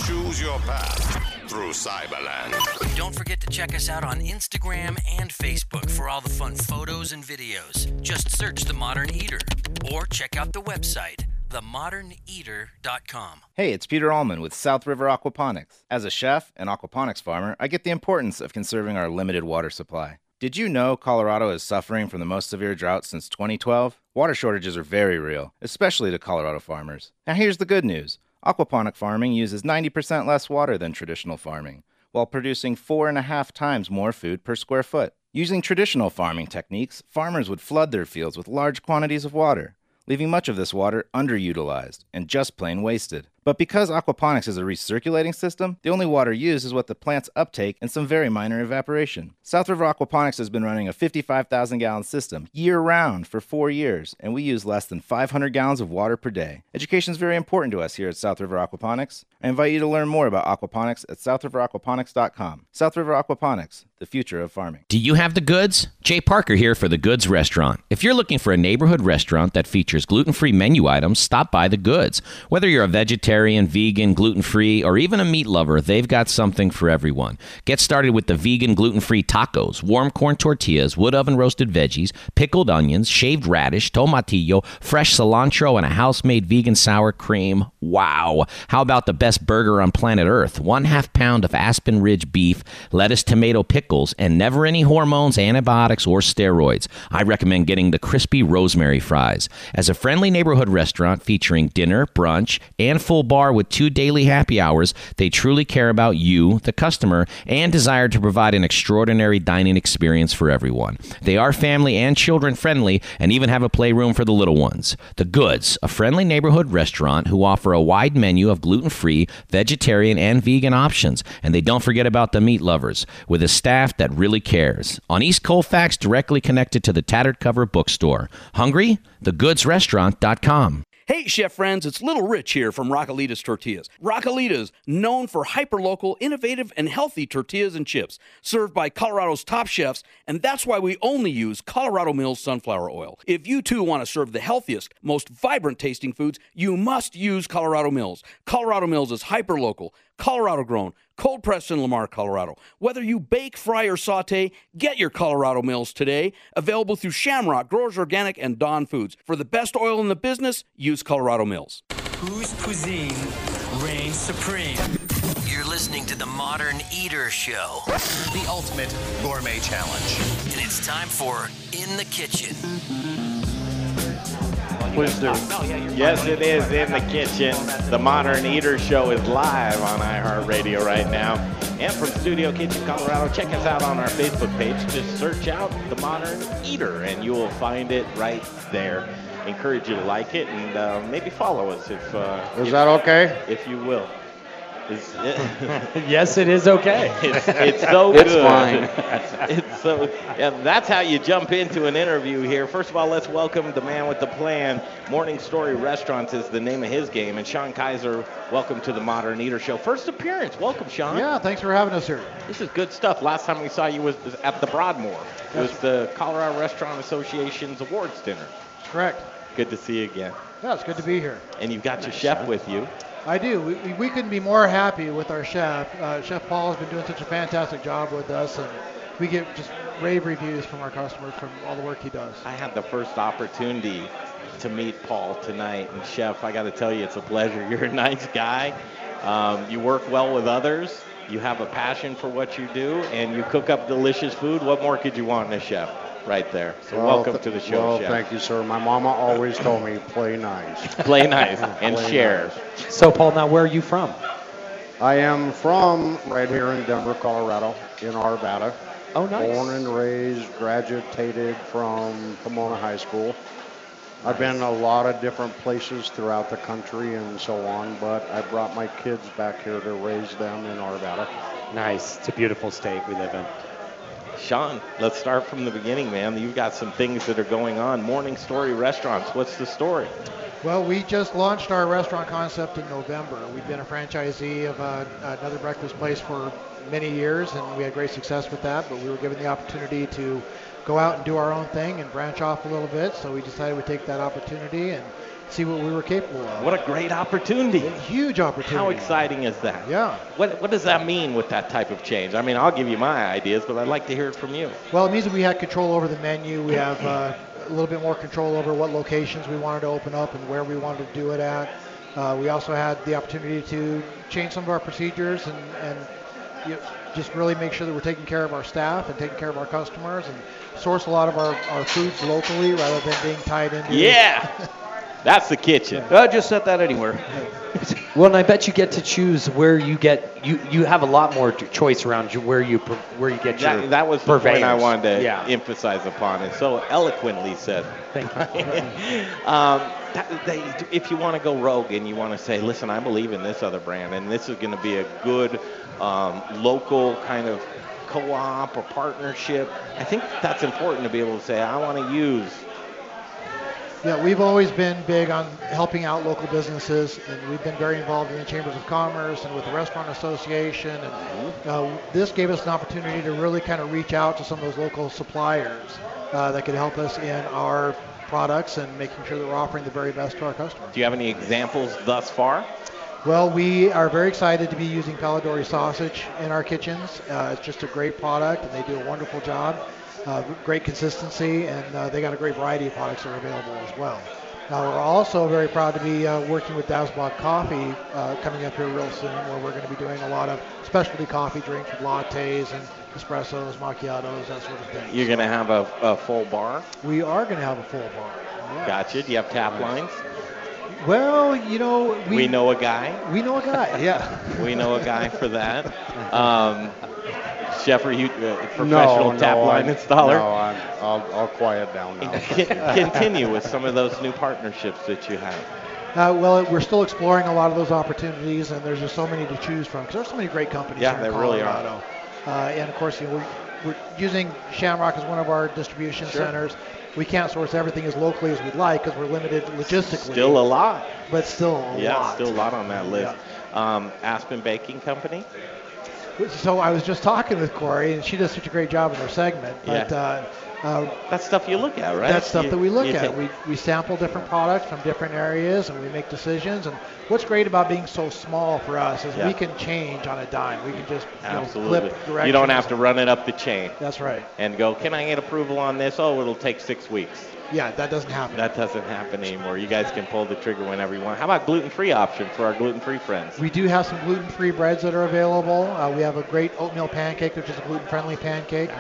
Choose your path through Cyberland. Don't forget to check us out on Instagram and Facebook for all the fun photos and videos. Just search The Modern Eater or check out the website, themoderneater.com. Hey, it's Peter Allman with South River Aquaponics. As a chef and aquaponics farmer, I get the importance of conserving our limited water supply. Did you know Colorado is suffering from the most severe drought since 2012? Water shortages are very real, especially to Colorado farmers. Now, here's the good news aquaponic farming uses 90% less water than traditional farming, while producing four and a half times more food per square foot. Using traditional farming techniques, farmers would flood their fields with large quantities of water, leaving much of this water underutilized and just plain wasted. But because aquaponics is a recirculating system, the only water used is what the plants uptake and some very minor evaporation. South River Aquaponics has been running a 55,000 gallon system year round for four years, and we use less than 500 gallons of water per day. Education is very important to us here at South River Aquaponics. I invite you to learn more about aquaponics at southriveraquaponics.com. South River Aquaponics, the future of farming. Do you have the goods? Jay Parker here for The Goods Restaurant. If you're looking for a neighborhood restaurant that features gluten free menu items, stop by The Goods. Whether you're a vegetarian, vegan, gluten free, or even a meat lover, they've got something for everyone. Get started with the vegan gluten free tacos, warm corn tortillas, wood oven roasted veggies, pickled onions, shaved radish, tomatillo, fresh cilantro, and a house made vegan sour cream. Wow! How about the best burger on planet Earth? One half pound of Aspen Ridge beef, lettuce, tomato, pickles, and never any hormones, antibiotics, or steroids. I recommend getting the crispy rosemary fries. As a friendly neighborhood restaurant featuring dinner, brunch, and full bar with two daily happy hours, they truly care about you, the customer, and desire to provide an extraordinary dining experience for everyone. They are family and children friendly and even have a playroom for the little ones. The Goods, a friendly neighborhood restaurant who offer a wide menu of gluten free, vegetarian, and vegan options. And they don't forget about the meat lovers, with a staff that really cares. On East Colfax, directly connected to the Tattered Cover bookstore. Hungry? TheGoodsRestaurant.com. Hey, chef friends, it's Little Rich here from Raquelitas Tortillas. Raquelitas, known for hyperlocal, innovative, and healthy tortillas and chips, served by Colorado's top chefs, and that's why we only use Colorado Mills sunflower oil. If you too want to serve the healthiest, most vibrant tasting foods, you must use Colorado Mills. Colorado Mills is hyperlocal, Colorado grown, cold pressed in Lamar, Colorado. Whether you bake, fry, or saute, get your Colorado Mills today. Available through Shamrock, Growers Organic, and Dawn Foods. For the best oil in the business, use Colorado Mills. Whose cuisine reigns supreme? You're listening to the Modern Eater Show, the ultimate gourmet challenge. And it's time for In the Kitchen. Please do. Yes, it is in the kitchen. The Modern Eater Show is live on iHeartRadio right now. And from Studio Kitchen, Colorado, check us out on our Facebook page. Just search out The Modern Eater and you will find it right there. Encourage you to like it and uh, maybe follow us if. Uh, Is if- that okay? If you will. Is yes, it is okay. It's, it's so It's good. fine. it's so. Yeah, that's how you jump into an interview here. First of all, let's welcome the man with the plan. Morning Story Restaurants is the name of his game, and Sean Kaiser. Welcome to the Modern Eater Show. First appearance. Welcome, Sean. Yeah, thanks for having us here. This is good stuff. Last time we saw you was at the Broadmoor. It was the Colorado Restaurant Association's awards dinner. Correct. Good to see you again. Yeah, it's good to be here. And you've got your chef with you. I do. We, we, couldn't be more happy with our chef. Uh, chef Paul has been doing such a fantastic job with us, and we get just rave reviews from our customers from all the work he does. I had the first opportunity to meet Paul tonight, and Chef, I got to tell you, it's a pleasure. You're a nice guy. Um, you work well with others. You have a passion for what you do, and you cook up delicious food. What more could you want in a chef? Right there. So Well, welcome th- to the show, Well, Chef. thank you, sir. My mama always told me, play nice. Play nice and Play share. nice. So, Paul, now where are you from? I am from right here in Denver, Colorado, in Arvada. Oh, nice. Born and raised, graduated from Pomona High School. I've been a lot of different places throughout the country and so on, but I brought my kids back here to raise them in Arvada. Nice. It's a beautiful state we live in. Sean, let's start from the beginning, man. You've got some things that are going on. Morning Story Restaurants. What's the story? Well, we just launched our restaurant concept in November. We've been a franchisee of uh, another breakfast place for many years, and we had great success with that. But we were given the opportunity to go out and do our own thing and branch off a little bit. So we decided we'd take that opportunity and see what we were capable of. What a great opportunity. A huge opportunity. How exciting is that? Yeah. What, what does that mean with that type of change? I mean, I'll give you my ideas, but I'd like to hear it from you. Well, it means that we had control over the menu. We have uh, a little bit more control over what locations we wanted to open up and where we wanted to do it at. Uh, we also had the opportunity to change some of our procedures and, and you know, just really make sure that we're taking care of our staff and taking care of our customers and source a lot of our, our foods locally rather than being tied into. Yeah. That's the kitchen. I just set that anywhere. Well, and I bet you get to choose where you get you you have a lot more choice around you where you where you get your That, that was the point I wanted to Yeah. emphasize upon. It's so eloquently said. Thank you. um, that, they, if you want to go rogue and you want to say, listen, I believe in this other brand, and this is going to be a good um, local kind of co-op or partnership, I think that's important to be able to say, I want to use. Yeah, we've always been big on helping out local businesses, and we've been very involved in the chambers of commerce and with the restaurant association. And uh, this gave us an opportunity to really kind of reach out to some of those local suppliers uh, that could help us in our products and making sure that we're offering the very best to our customers. Do you have any examples thus far? Well, we are very excited to be using Polidori sausage in our kitchens. Uh, it's just a great product, and they do a wonderful job. Uh, great consistency, and uh, they got a great variety of products that are available as well. Now, we're also very proud to be uh, working with Dazbog Coffee uh, coming up here real soon, where we're going to be doing a lot of specialty coffee drinks with lattes and espressos, macchiatos, that sort of thing. You're going to have a, a full bar? We are going to have a full bar. Yeah. Gotcha. Do you have tap lines? Well, you know, we, We know a guy. We know a guy, yeah. We know a guy for that. Um, Chef, are you a professional No, tap no, line I'm- installer? no, I'm- I'll, I'll quiet down now. Continue with some of those new partnerships that you have. Uh, well, we're still exploring a lot of those opportunities, and there's just so many to choose from because there's so many great companies Yeah, here in there really are. Colorado. Uh, and of course, you know, we're, we're using Shamrock as one of our distribution Sure. centers. we can't source everything as locally as we'd like because we're limited logistically. Still a lot. But still a yeah, lot. Yeah, still a lot on that list. Um, Aspen Baking Company. So I was just talking with Corey, and she does such a great job in her segment. But Yeah. uh, uh, That's stuff you look at, right? That's stuff You- that we look at. take- We, we sample different products from different areas and we make decisions. And what's great about being so small for us is Yeah. we can change on a dime. We can just you know, Absolutely. flip directions. you don't have to run it up the chain. That's right. And go, can I get approval on this? Oh, it'll take six weeks. Yeah, that doesn't happen. That doesn't happen anymore. You guys can pull the trigger whenever you want. How about gluten-free option for our gluten-free friends? We do have some gluten-free breads that are available. Uh, we have a great oatmeal pancake, which is a gluten-friendly pancake.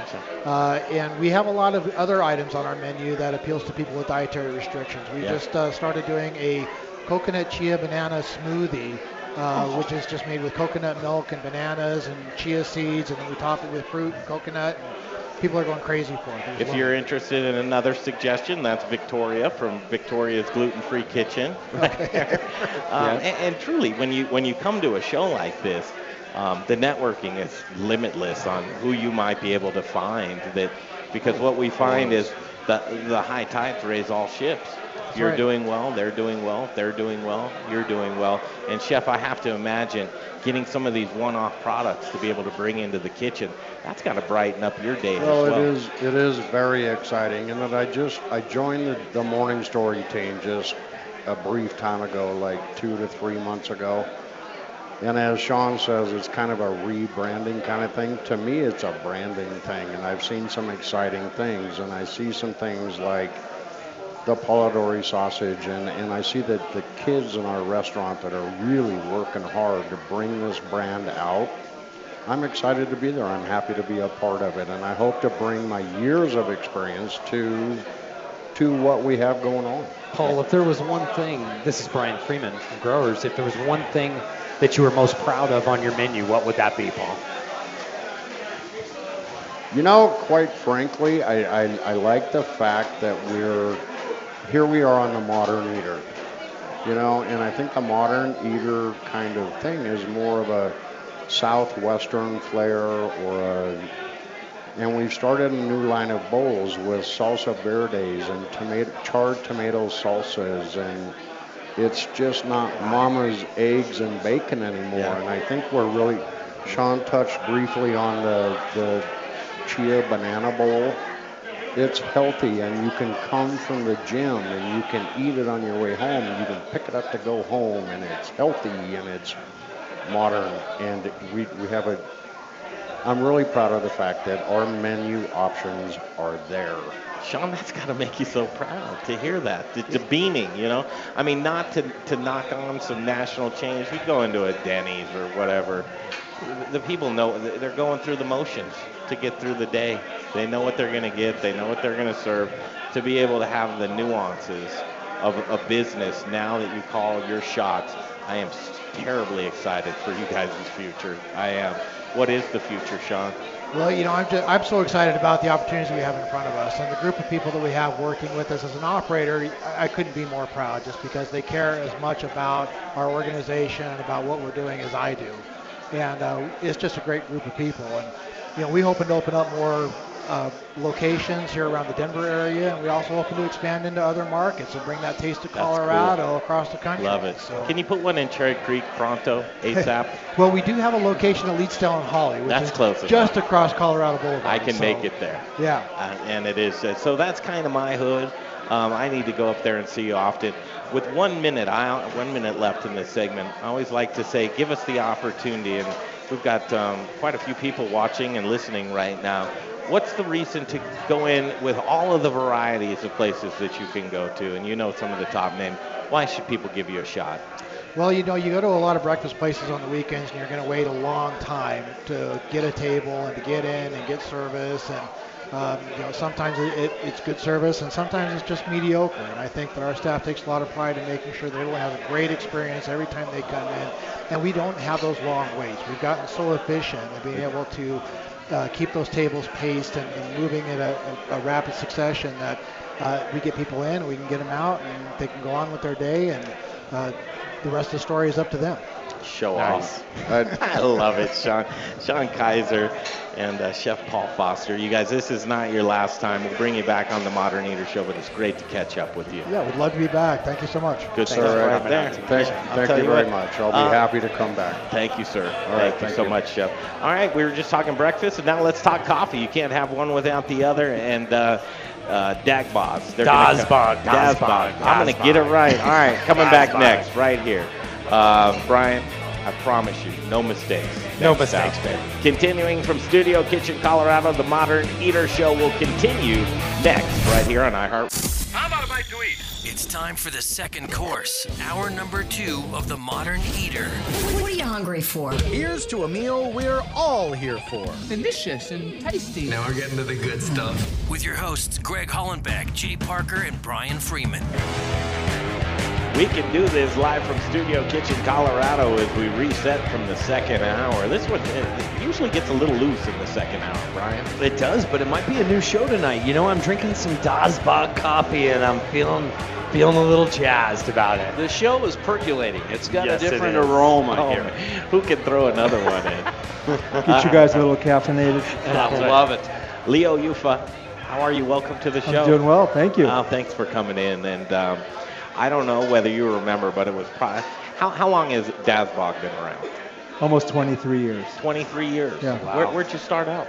Uh, and we have a lot of other items on our menu that appeals to people with dietary restrictions. We Yeah. just uh, started doing a coconut chia banana smoothie, uh, which is just made with coconut milk and bananas and chia seeds, and then we top it with fruit and coconut. And people are going crazy for it. There's If one- you're interested in another suggestion, that's Victoria from Victoria's Gluten Free Kitchen. Right there. Um, Yeah. and, and truly, when you when you come to a show like this, um, the networking is limitless on who you might be able to find. That because what we find is the the high tides raise all ships. You're right. doing well, they're doing well, they're doing well, you're doing well. And chef, I have to imagine getting some of these one-off products to be able to bring into the kitchen. That's got to brighten up your day Well, as well. it is it is very exciting, and that I just I joined the, the morning story team just a brief time ago, like two to three months ago. And as Sean says, it's kind of a rebranding kind of thing. To me, it's a branding thing, and I've seen some exciting things, and I see some things like the Polidori sausage, and, and I see that the kids in our restaurant that are really working hard to bring this brand out. I'm excited to be there. I'm happy to be a part of it, and I hope to bring my years of experience to to what we have going on. Paul, if there was one thing, this is Brian Freeman from Growers, if there was one thing that you were most proud of on your menu, what would that be, Paul? You know, quite frankly, I, I, I like the fact that we're here. We are on the modern eater, you know, and I think the modern eater kind of thing is more of a southwestern flair or a. And we've started a new line of bowls with salsa verdes and tomato charred tomato salsas, and it's just not mama's eggs and bacon anymore. And I think we're really. Sean touched briefly on the the chia banana bowl. It's healthy and you can come from the gym and you can eat it on your way home and you can pick it up to go home and it's healthy and it's modern and we, we have a I'm really proud of the fact that our menu options are there. Sean, that's got to make you so proud to hear that. The, the beaming, you know. I mean, not to, to knock on some national chains. You go into a Denny's or whatever. The people know they're going through the motions to get through the day. They know what they're going to get. They know what they're going to serve. To be able to have the nuances of a business now that you call your shots, I am terribly excited for you guys' future. I am. What is the future, Sean? Well, you know, I'm, just, I'm so excited about the opportunities we have in front of us and the group of people that we have working with us as an operator. I, I couldn't be more proud just because they care as much about our organization and about what we're doing as I do. And uh, it's just a great group of people. And, you know, we hoping to open up more uh, locations here around the Denver area, and we also hoping to expand into other markets and bring that taste of Colorado across the country. Love it. So, Can you put one in Cherry Creek pronto, ASAP? well, we do have a location at Leetsdale and Holly, which That's is close enough. just across Colorado Boulevard. I can so- make it there. Yeah. Uh, and it is. Uh, so that's kind of my hood. Um, I need to go up there and see you often. With one minute, I, one minute left in this segment, I always like to say, give us the opportunity. And we've got um, quite a few people watching and listening right now. What's the reason to go in with all of the varieties of places that you can go to? And you know some of the top names. Why should people give you a shot? Well, you know, you go to a lot of breakfast places on the weekends, and you're going to wait a long time to get a table and to get in and get service. And um, you know, sometimes it, it, it's good service, and sometimes it's just mediocre. And I think that our staff takes a lot of pride in making sure that everyone has a great experience every time they come in, and we don't have those long waits. We've gotten so efficient at being able to uh, keep those tables paced and, and moving in a, a, rapid succession that uh, we get people in, we can get them out, and they can go on with their day, and uh, the rest of the story is up to them. Show off. I love it, Sean. Sean Kaiser. and uh, Chef Paul Foster. You guys, this is not your last time. We'll bring you back on the Modern Eater Show, but it's great to catch up with you. Yeah, we'd love to be back. Thank you so much. Good Thanks stuff right there. Thank- thank tell you very what, much. I'll be uh, happy to come back. Thank you, sir. All right, thank, thank you so you. much, Chef. All right, we were just talking breakfast, and now let's talk coffee. You can't have one without the other. And uh, uh, Dagbos. They're gonna Dazbog, Dazbog. Dazbog, I'm going to get it right. All right, coming back next, right here. Uh, Brian, I promise you, no mistakes. No mistakes, out. babe. Continuing from Studio Kitchen, Colorado, the Modern Eater Show will continue next, right here on iHeart. How about a bite to eat? It's time for the second course, hour number two of the Modern Eater. What are you hungry for? Here's to a meal we're all here for. Delicious and tasty. Now we're getting to the good stuff. With your hosts, Greg Hollenbeck, Jay Parker, and Brian Freeman. We can do this live from Studio Kitchen, Colorado, as we reset from the second hour. This one it usually gets a little loose in the second hour, Brian. It does, but it might be a new show tonight. You know, I'm drinking some Dazbog coffee and I'm feeling feeling a little jazzed about it. The show is percolating. It's got Yes, a different aroma Oh, here. Who can throw another one in? Get you guys a little caffeinated. I love it. Leo Yuffa, how are you? Welcome to the show. I'm doing well, thank you. Uh, thanks for coming in. And um, I don't know whether you remember, but it was probably how, how long has Dazbog been around? Almost 23 years. 23 years. Yeah. Where, where'd you start out?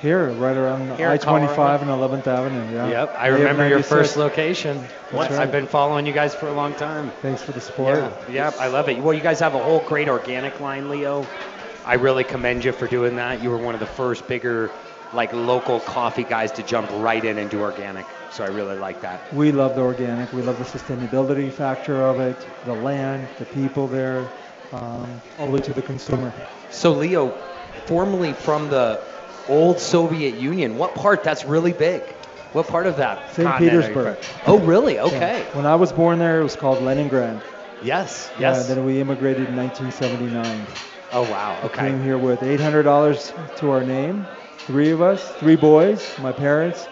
Here, right around Here I-25 and 11th Avenue. Yeah. Yep, I May remember your first location. That's right. I've been following you guys for a long time. Thanks for the support. Yeah, yeah, I love it. Well, you guys have a whole great organic line, Leo. I really commend you for doing that. You were one of the first bigger, like local coffee guys to jump right in and do organic. So I really like that. We love the organic. We love the sustainability factor of it, the land, the people there, um, all the way to the consumer. So Leo, formerly from the old Soviet Union, what part? That's really big. What part of that? St. continent are you Petersburg. Oh, really? Okay. Yeah. When I was born there, it was called Leningrad. Yes. Yeah, Yes. then we immigrated in 1979. Oh wow. I Okay. came here with $800 to our name, three of us, three boys, my parents.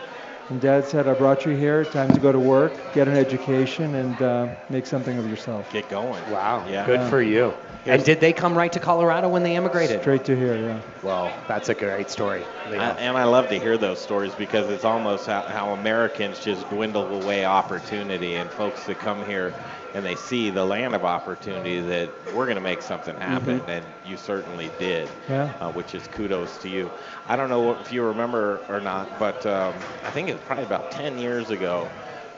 And dad said, I brought you here, time to go to work, get an education, and uh, make something of yourself. Get going. Wow. Yeah. Good for you. And did they come right to Colorado when they immigrated? Straight to here, yeah. Well, that's a great story. I, and I love to hear those stories because it's almost how, how Americans just dwindle away opportunity, and folks that come here and they see the land of opportunity that we're going to make something happen, Mhm. and you certainly did, Yeah. uh, which is kudos to you. I don't know if you remember or not, but um, I think it's probably about 10 years ago.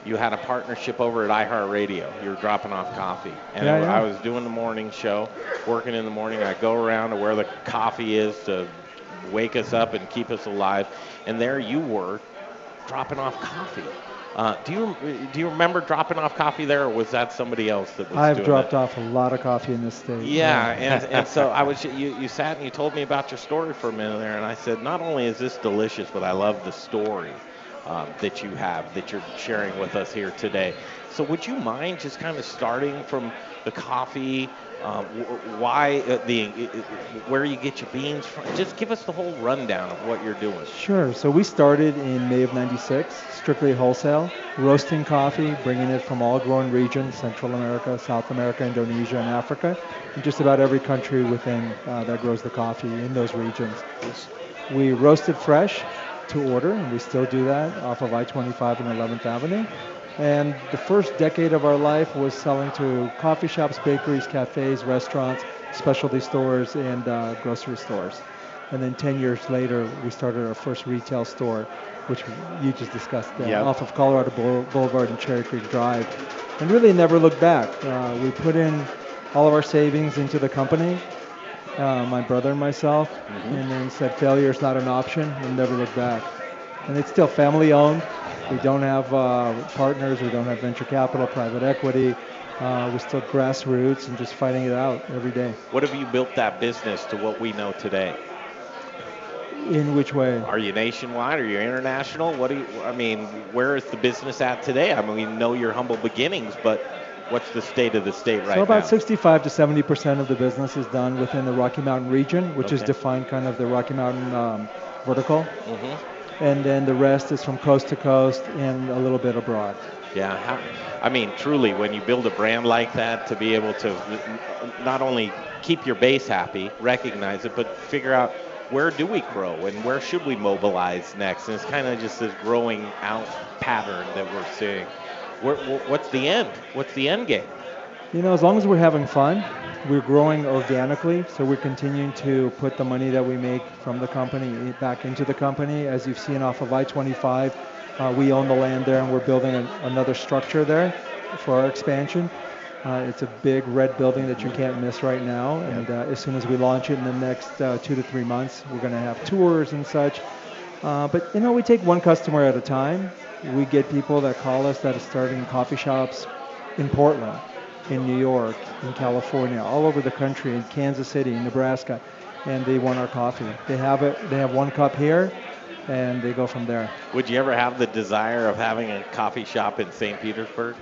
You had a partnership over at iHeartRadio. You were dropping off coffee, and Yeah, yeah. I was doing the morning show, working in the morning. I go around to where the coffee is to wake us up and keep us alive. And there you were, dropping off coffee. Uh, do you do you remember dropping off coffee there, or was that somebody else that was I've dropped that? off a lot of coffee in this state. Yeah, and, and so I was you, you sat and you told me about your story for a minute there, and I said not only is this delicious, but I love the story um, that you have that you're sharing with us here today. So would you mind just kind of starting from the coffee, um, why uh, the uh, where you get your beans from? Just give us the whole rundown of what you're doing. Sure. So we started in May of 96, strictly wholesale, roasting coffee, bringing it from all growing regions, Central America, South America, Indonesia, and Africa, and just about every country within uh, that grows the coffee in those regions. We roast it fresh to order, and we still do that off of I-25 and 11th Avenue. And the first decade of our life was selling to coffee shops, bakeries, cafes, restaurants, specialty stores, and uh, grocery stores. And then 10 years later, we started our first retail store, which you just discussed, uh, Yep. off of Colorado Boulevard and Cherry Creek Drive. And really never looked back. Uh, we put in all of our savings into the company, uh, my brother and myself, and then said failure is not an option and never looked back. And it's still family owned. We don't have uh, partners, we don't have venture capital, private equity. Uh, we're still grassroots and just fighting it out every day. What have you built that business to what we know today? In which way? Are you nationwide? Are you international? What do you? I mean, where is the business at today? I mean, we know your humble beginnings, but what's the state of the state right now? so about now? 65 to 70 percent of the business is done within the Rocky Mountain region, which is defined kind of the Rocky Mountain um, vertical, Mhm. And then the rest is from coast to coast and a little bit abroad. Yeah, I mean, truly, when you build a brand like that, to be able to not only keep your base happy, recognize it, but figure out where do we grow and where should we mobilize next? And it's kind of just this growing out pattern that we're seeing. What's the end? What's the end game? You know, as long as we're having fun, we're growing organically, so we're continuing to put the money that we make from the company back into the company. As you've seen off of I-25, uh, we own the land there, and we're building an, another structure there for our expansion. Uh, it's a big red building that you can't miss right now, and uh, as soon as we launch it in the next uh, two to three months, we're going to have tours and such. Uh, but you know, we take one customer at a time. We get people that call us that are starting coffee shops in Portland in New York, in California, all over the country, in Kansas City, in Nebraska, and they want our coffee. They have it. They have one cup here, and they go from there. Would you ever have the desire of having a coffee shop in St. Petersburg?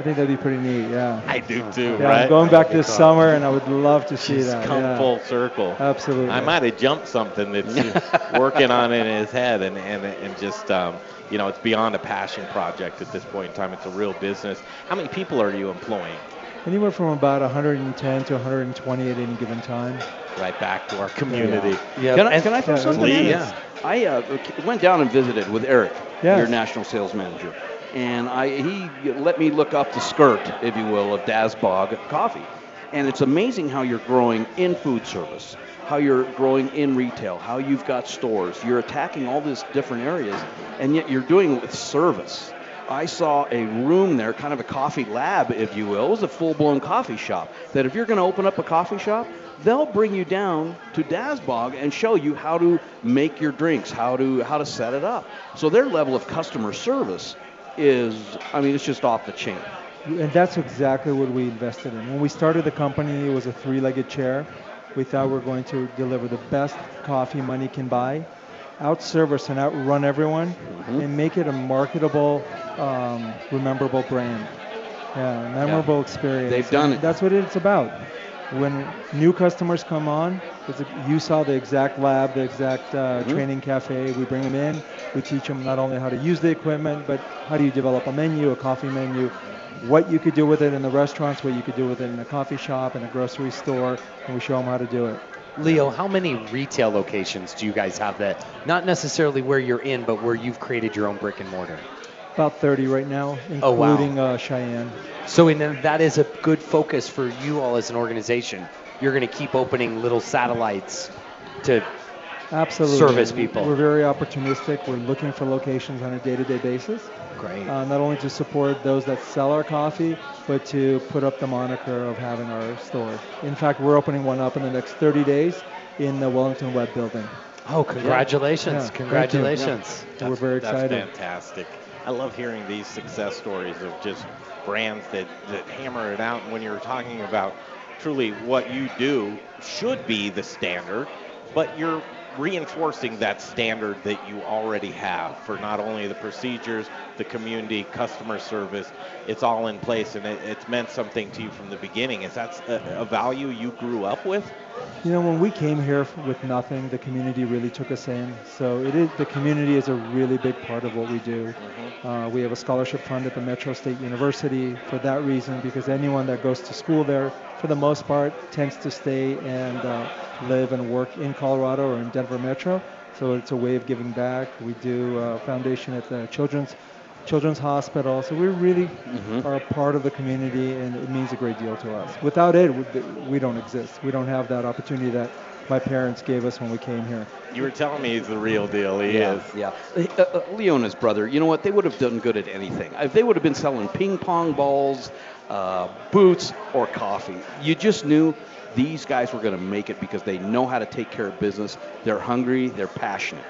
I think that'd be pretty neat. Yeah. I do too. Yeah, right? I'm going back this summer, and I would love to see Just that. come yeah. full circle. Absolutely. I might have jumped something that's working on in his head, and and and just um, you know, it's beyond a passion project at this point in time. It's a real business. How many people are you employing? Anywhere from about 110 to 120 at any given time. Right back to our community. Can I, can I throw Yeah, something in? Yeah. I uh, went down and visited with Eric, Yes. your national sales manager, and I he let me look up the skirt, if you will, of Dazbog Coffee, and it's amazing how you're growing in food service, how you're growing in retail, how you've got stores, you're attacking all these different areas, and yet you're doing it with service. I saw a room there, kind of a coffee lab, if you will. It was a full-blown coffee shop. That if you're going to open up a coffee shop, they'll bring you down to Dazbog and show you how to make your drinks, how to how to set it up. So their level of customer service is, I mean, it's just off the chain. And that's exactly what we invested in. When we started the company, it was a three-legged chair. We thought we were going to deliver the best coffee money can buy, out-service and outrun everyone, and make it a marketable, um, rememberable brand. Yeah, memorable experience. They've done And it. That's what it's about. When new customers come on, you saw the exact lab, the exact uh, Mhm. training cafe. We bring them in. We teach them not only how to use the equipment, but how do you develop a menu, a coffee menu, what you could do with it in the restaurants, what you could do with it in a coffee shop, in a grocery store, and we show them how to do it. Leo, how many retail locations do you guys have that, not necessarily where you're in, but where you've created your own brick and mortar? About 30 right now, Oh, wow. including uh, Cheyenne. So in, that is a good focus for you all as an organization. You're going to keep opening little satellites to Absolutely. service people. We're very opportunistic. We're looking for locations on a day-to-day basis. Great. Uh, not only to support those that sell our coffee, but to put up the moniker of having our store. In fact, we're opening one up in the next 30 days in the Wellington Webb Building. Oh, congratulations. Yeah, thank. Congratulations. Yeah. We're very excited. That's fantastic. I love hearing these success stories of just brands that, that hammer it out. And when you're talking about truly what you do should be the standard, but you're reinforcing that standard that you already have for not only the procedures, the community, customer service. It's all in place, and it, it's meant something to you from the beginning. Is that a, a value you grew up with? You know, when we came here with nothing, the community really took us in. So it is the community is a really big part of what we do. Uh, we have a scholarship fund at the Metro State University for that reason, because anyone that goes to school there, for the most part, tends to stay and uh, live and work in Colorado or in Denver Metro. So it's a way of giving back. We do a foundation at the Children's Children's Hospital. So we really are a part of the community, and it means a great deal to us. Without it, we, we don't exist. We don't have that opportunity that my parents gave us when we came here. You were telling me he's the real deal. He yeah, is. Yeah. Uh, uh, Leo and his brother, you know what? They would have done good at anything. If they would have been selling ping pong balls, uh, boots, or coffee, you just knew these guys were going to make it because they know how to take care of business. They're hungry. They're passionate.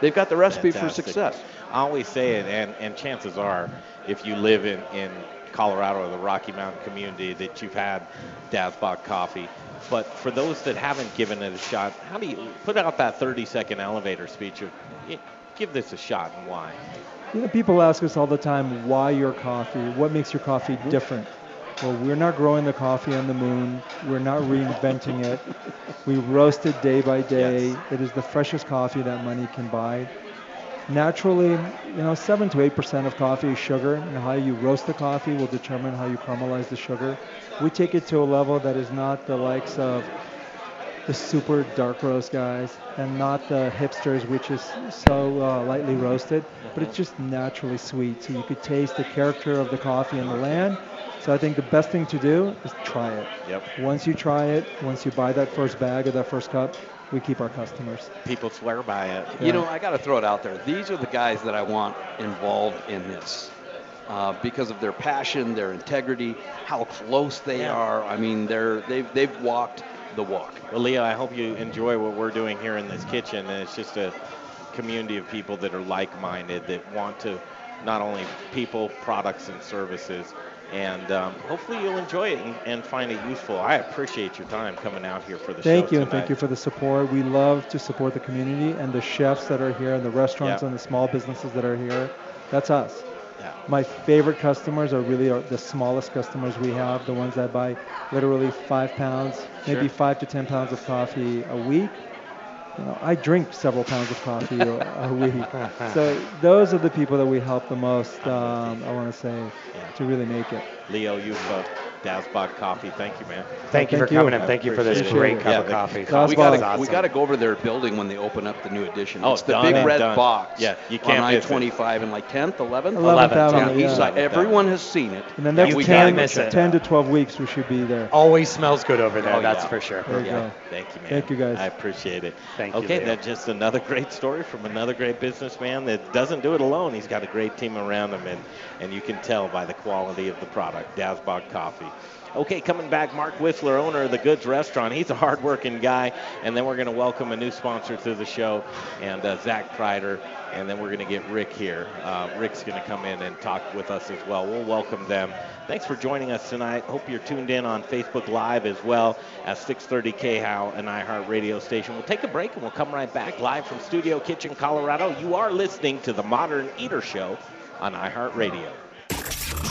They've got the recipe Fantastic. for success. I always say it, and, and chances are, if you live in, in Colorado or the Rocky Mountain community, that you've had Dazbog coffee. But for those that haven't given it a shot, how do you put out that 30 second elevator speech of give this a shot and why? You know, people ask us all the time, why your coffee? What makes your coffee different? Well, we're not growing the coffee on the moon. We're not reinventing it. We roast it day by day. It is the freshest coffee that money can buy. Naturally, you know, 7 to 8% of coffee is sugar, and how you roast the coffee will determine how you caramelize the sugar. We take it to a level that is not the likes of the super dark roast guys and not the hipsters, which is so uh, lightly roasted, but it's just naturally sweet. So you could taste the character of the coffee and the land. So I think the best thing to do is try it. Yep. Once you try it, once you buy that first bag or that first cup, we keep our customers. People swear by it. You know, I got to throw it out there. These are the guys that I want involved in this uh, because of their passion, their integrity, how close they are. I mean, they're they've they've walked the walk. Well, Leo, I hope you enjoy what we're doing here in this kitchen. And it's just a community of people that are like-minded that want to not only people, products, and services. And um, hopefully you'll enjoy it and, and, find it useful. I appreciate your time coming out here for the thank show. you, and thank you for the support. We love to support the community and the chefs that are here, and the restaurants and the small businesses that are here. That's us. Yeah. My favorite customers are really the smallest customers we have, the ones that buy literally five pounds, maybe Sure. five to ten pounds of coffee a week. You know, I drink several pounds of coffee a, week. So those are the people that we help the most. Um, I want to say to really make it. Leo Yuffa, uh, Dazbog Coffee. Thank you, man. Thank you for coming and thank you for this great it. cup Yeah, of the- coffee. we got to we got to go over their building when they open up the new edition. Oh, it's the big red done. box. Yeah, you can't on miss it. I-25 and like 10th, 11th, 11th on Avenue, the east yeah. side. Everyone has seen it. In the next we 10, gotta it 10 to 12 weeks, we should be there. Always smells good over there, Oh, that's yeah. for sure. There you Yeah. go. Thank you, man. Thank you, guys. I appreciate it. Thank you, Okay, that's just another great story from another great businessman that doesn't do it alone. He's got a great team around him, and, and you can tell by the quality of the product. Dazbog Coffee. Okay, coming back, Mark Whistler, owner of the Goods Restaurant. He's a hardworking guy, and then we're going to welcome a new sponsor to the show, and uh, Zach Kreider, and then we're going to get Rick here. Uh, Rick's going to come in and talk with us as well. We'll welcome them. Thanks for joining us tonight. Hope you're tuned in on Facebook Live as well at 630 KHOW, an iHeart radio station. We'll take a break and we'll come right back live from Studio Kitchen, Colorado. You are listening to the Modern Eater Show on iHeart Radio.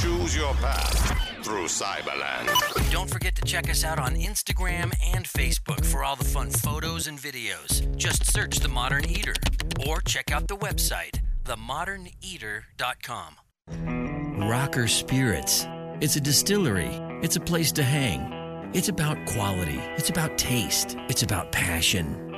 Choose your path through Cyberland. Don't forget to check us out on Instagram and Facebook for all the fun photos and videos. Just search The Modern Eater or check out the website, themoderneater.com. Rocker Spirits. It's a distillery. It's a place to hang. It's about quality. It's about taste. It's about passion.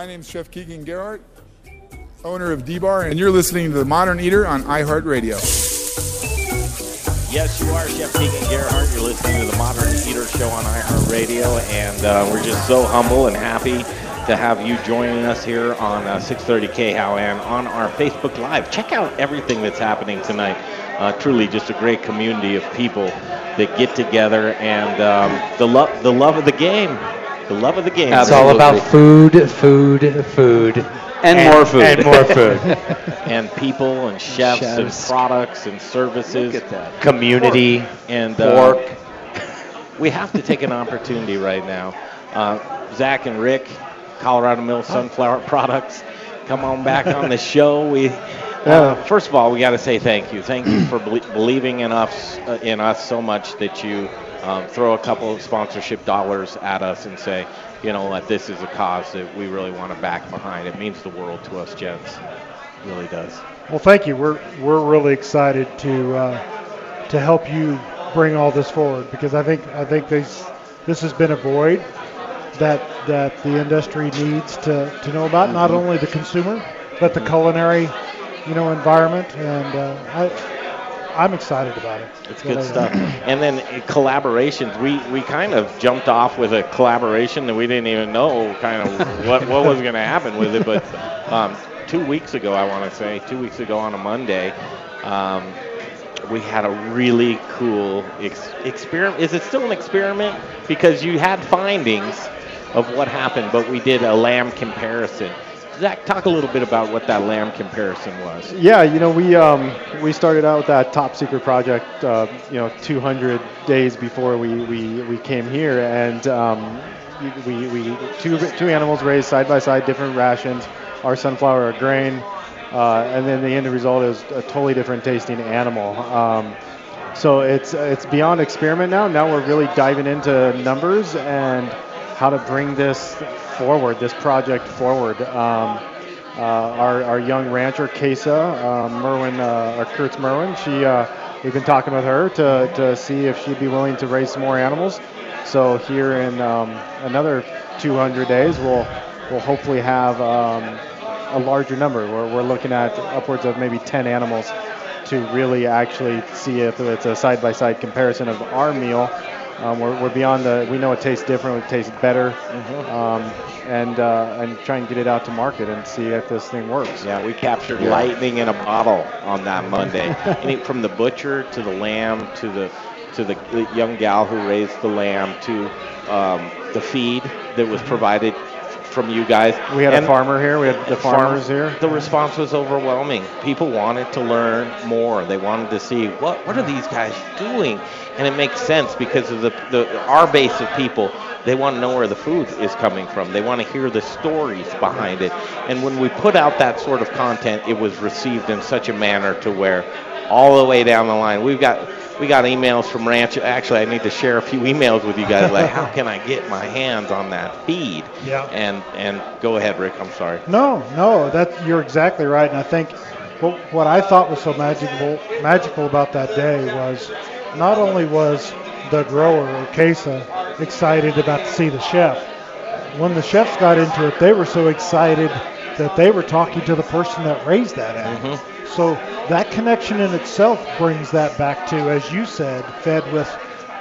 My name is Chef Keegan Gerhardt, owner of D-Bar, and you're listening to The Modern Eater on iHeartRadio. Yes, you are Chef Keegan Gerhardt. You're listening to the Modern Eater Show on iHeartRadio, and uh, we're just so humble and happy to have you joining us here on uh, 630 KHOW and on our Facebook Live. Check out everything that's happening tonight. Uh, truly, just a great community of people that get together and um, the love, the love of the game, the love of the game. It's all about food, food, food. And more food. And more food. and people and chefs, and products and services. Look at that. Community. and Pork. Uh, we have to take an opportunity right now. Uh, Zach and Rick, Colorado Mill Sunflower Products, come on back on the show. We uh, first of all, we got to say thank you. Thank you for belie- believing in us, uh, in us so much that you um, throw a couple of sponsorship dollars at us and say, you know what, this is a cause that we really want to back behind. It means the world to us, gents. It really does. Well, thank you. We're we're really excited to uh, to help you bring all this forward because I think I think this this has been a void that that the industry needs to, to know about not only the consumer but the culinary you know environment and uh, I I'm excited about it. It's good stuff. And then uh, collaborations. We we kind of jumped off with a collaboration that we didn't even know kind of what what was going to happen with it. But um, two weeks ago, I want to say, two weeks ago on a Monday. Um, we had a really cool ex- experiment. Is it still an experiment? Because you had findings of what happened, but we did a lamb comparison. Zach, talk a little bit about what that lamb comparison was. Yeah, you know, we um, we started out with that top secret project, uh, you know, 200 days before we, we, we came here, and um, we, we two two animals raised side by side, different rations, our sunflower, our grain, uh, and then the end result is a totally different tasting animal. Um, so it's it's beyond experiment now. Now we're really diving into numbers and how to bring this forward, this project forward. Um, uh, our, our young rancher, Kesa, uh, Merwin, uh, or Kurtz Merwin, she, uh, we've been talking with her to, to see if she'd be willing to raise some more animals. So here in um, another 200 days, we'll, we'll hopefully have um, a larger number. We're, we're looking at upwards of maybe 10 animals to really actually see if it's a side-by-side comparison of our meal um, we're, we're beyond the. We know it tastes different. It tastes better, Mm-hmm. um, and uh, and try and get it out to market and see if this thing works. Yeah, we captured lightning in a bottle on that Monday. From the butcher to the lamb to the to the young gal who raised the lamb to um, the feed that was provided from you guys. We had And a farmer here. We had the farmers here. The response was overwhelming. People wanted to learn more. They wanted to see what what are these guys doing, and it makes sense because of the, the our base of people. They want to know where the food is coming from. They want to hear the stories behind it. And when we put out that sort of content, it was received in such a manner to where all the way down the line, we've got we got emails from Ranch. Actually, I need to share a few emails with you guys. Like, how can I get my hands on that feed? Yeah. And and go ahead, Rick. I'm sorry. No, no, that you're exactly right. And I think what, what I thought was so magical magical about that day was not only was the grower or Kesa excited about to see the chef. When the chefs got into it, they were so excited that they were talking to the person that raised that animal. So that connection in itself brings that back to, as you said, fed with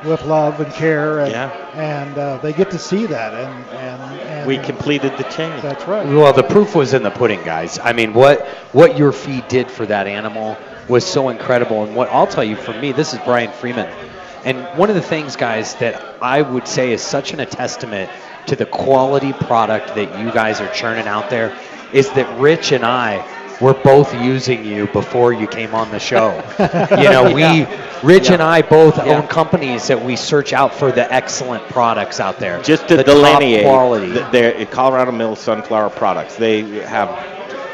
with love and care, and, Yeah. and uh, they get to see that, and and, and We completed the chain. That's right. Well, the proof was in the pudding, guys. I mean, what what your feed did for that animal was so incredible. And what I'll tell you, for me, this is Brian Freeman, and one of the things, guys, that I would say is such an a testament to the quality product that you guys are churning out there is that Rich and I were both using you before you came on the show. you know, we Yeah. Rich Yeah. and I both Yeah. own companies that we search out for the excellent products out there. Just to the top delineate, quality. th- they're Colorado Mills sunflower products. They have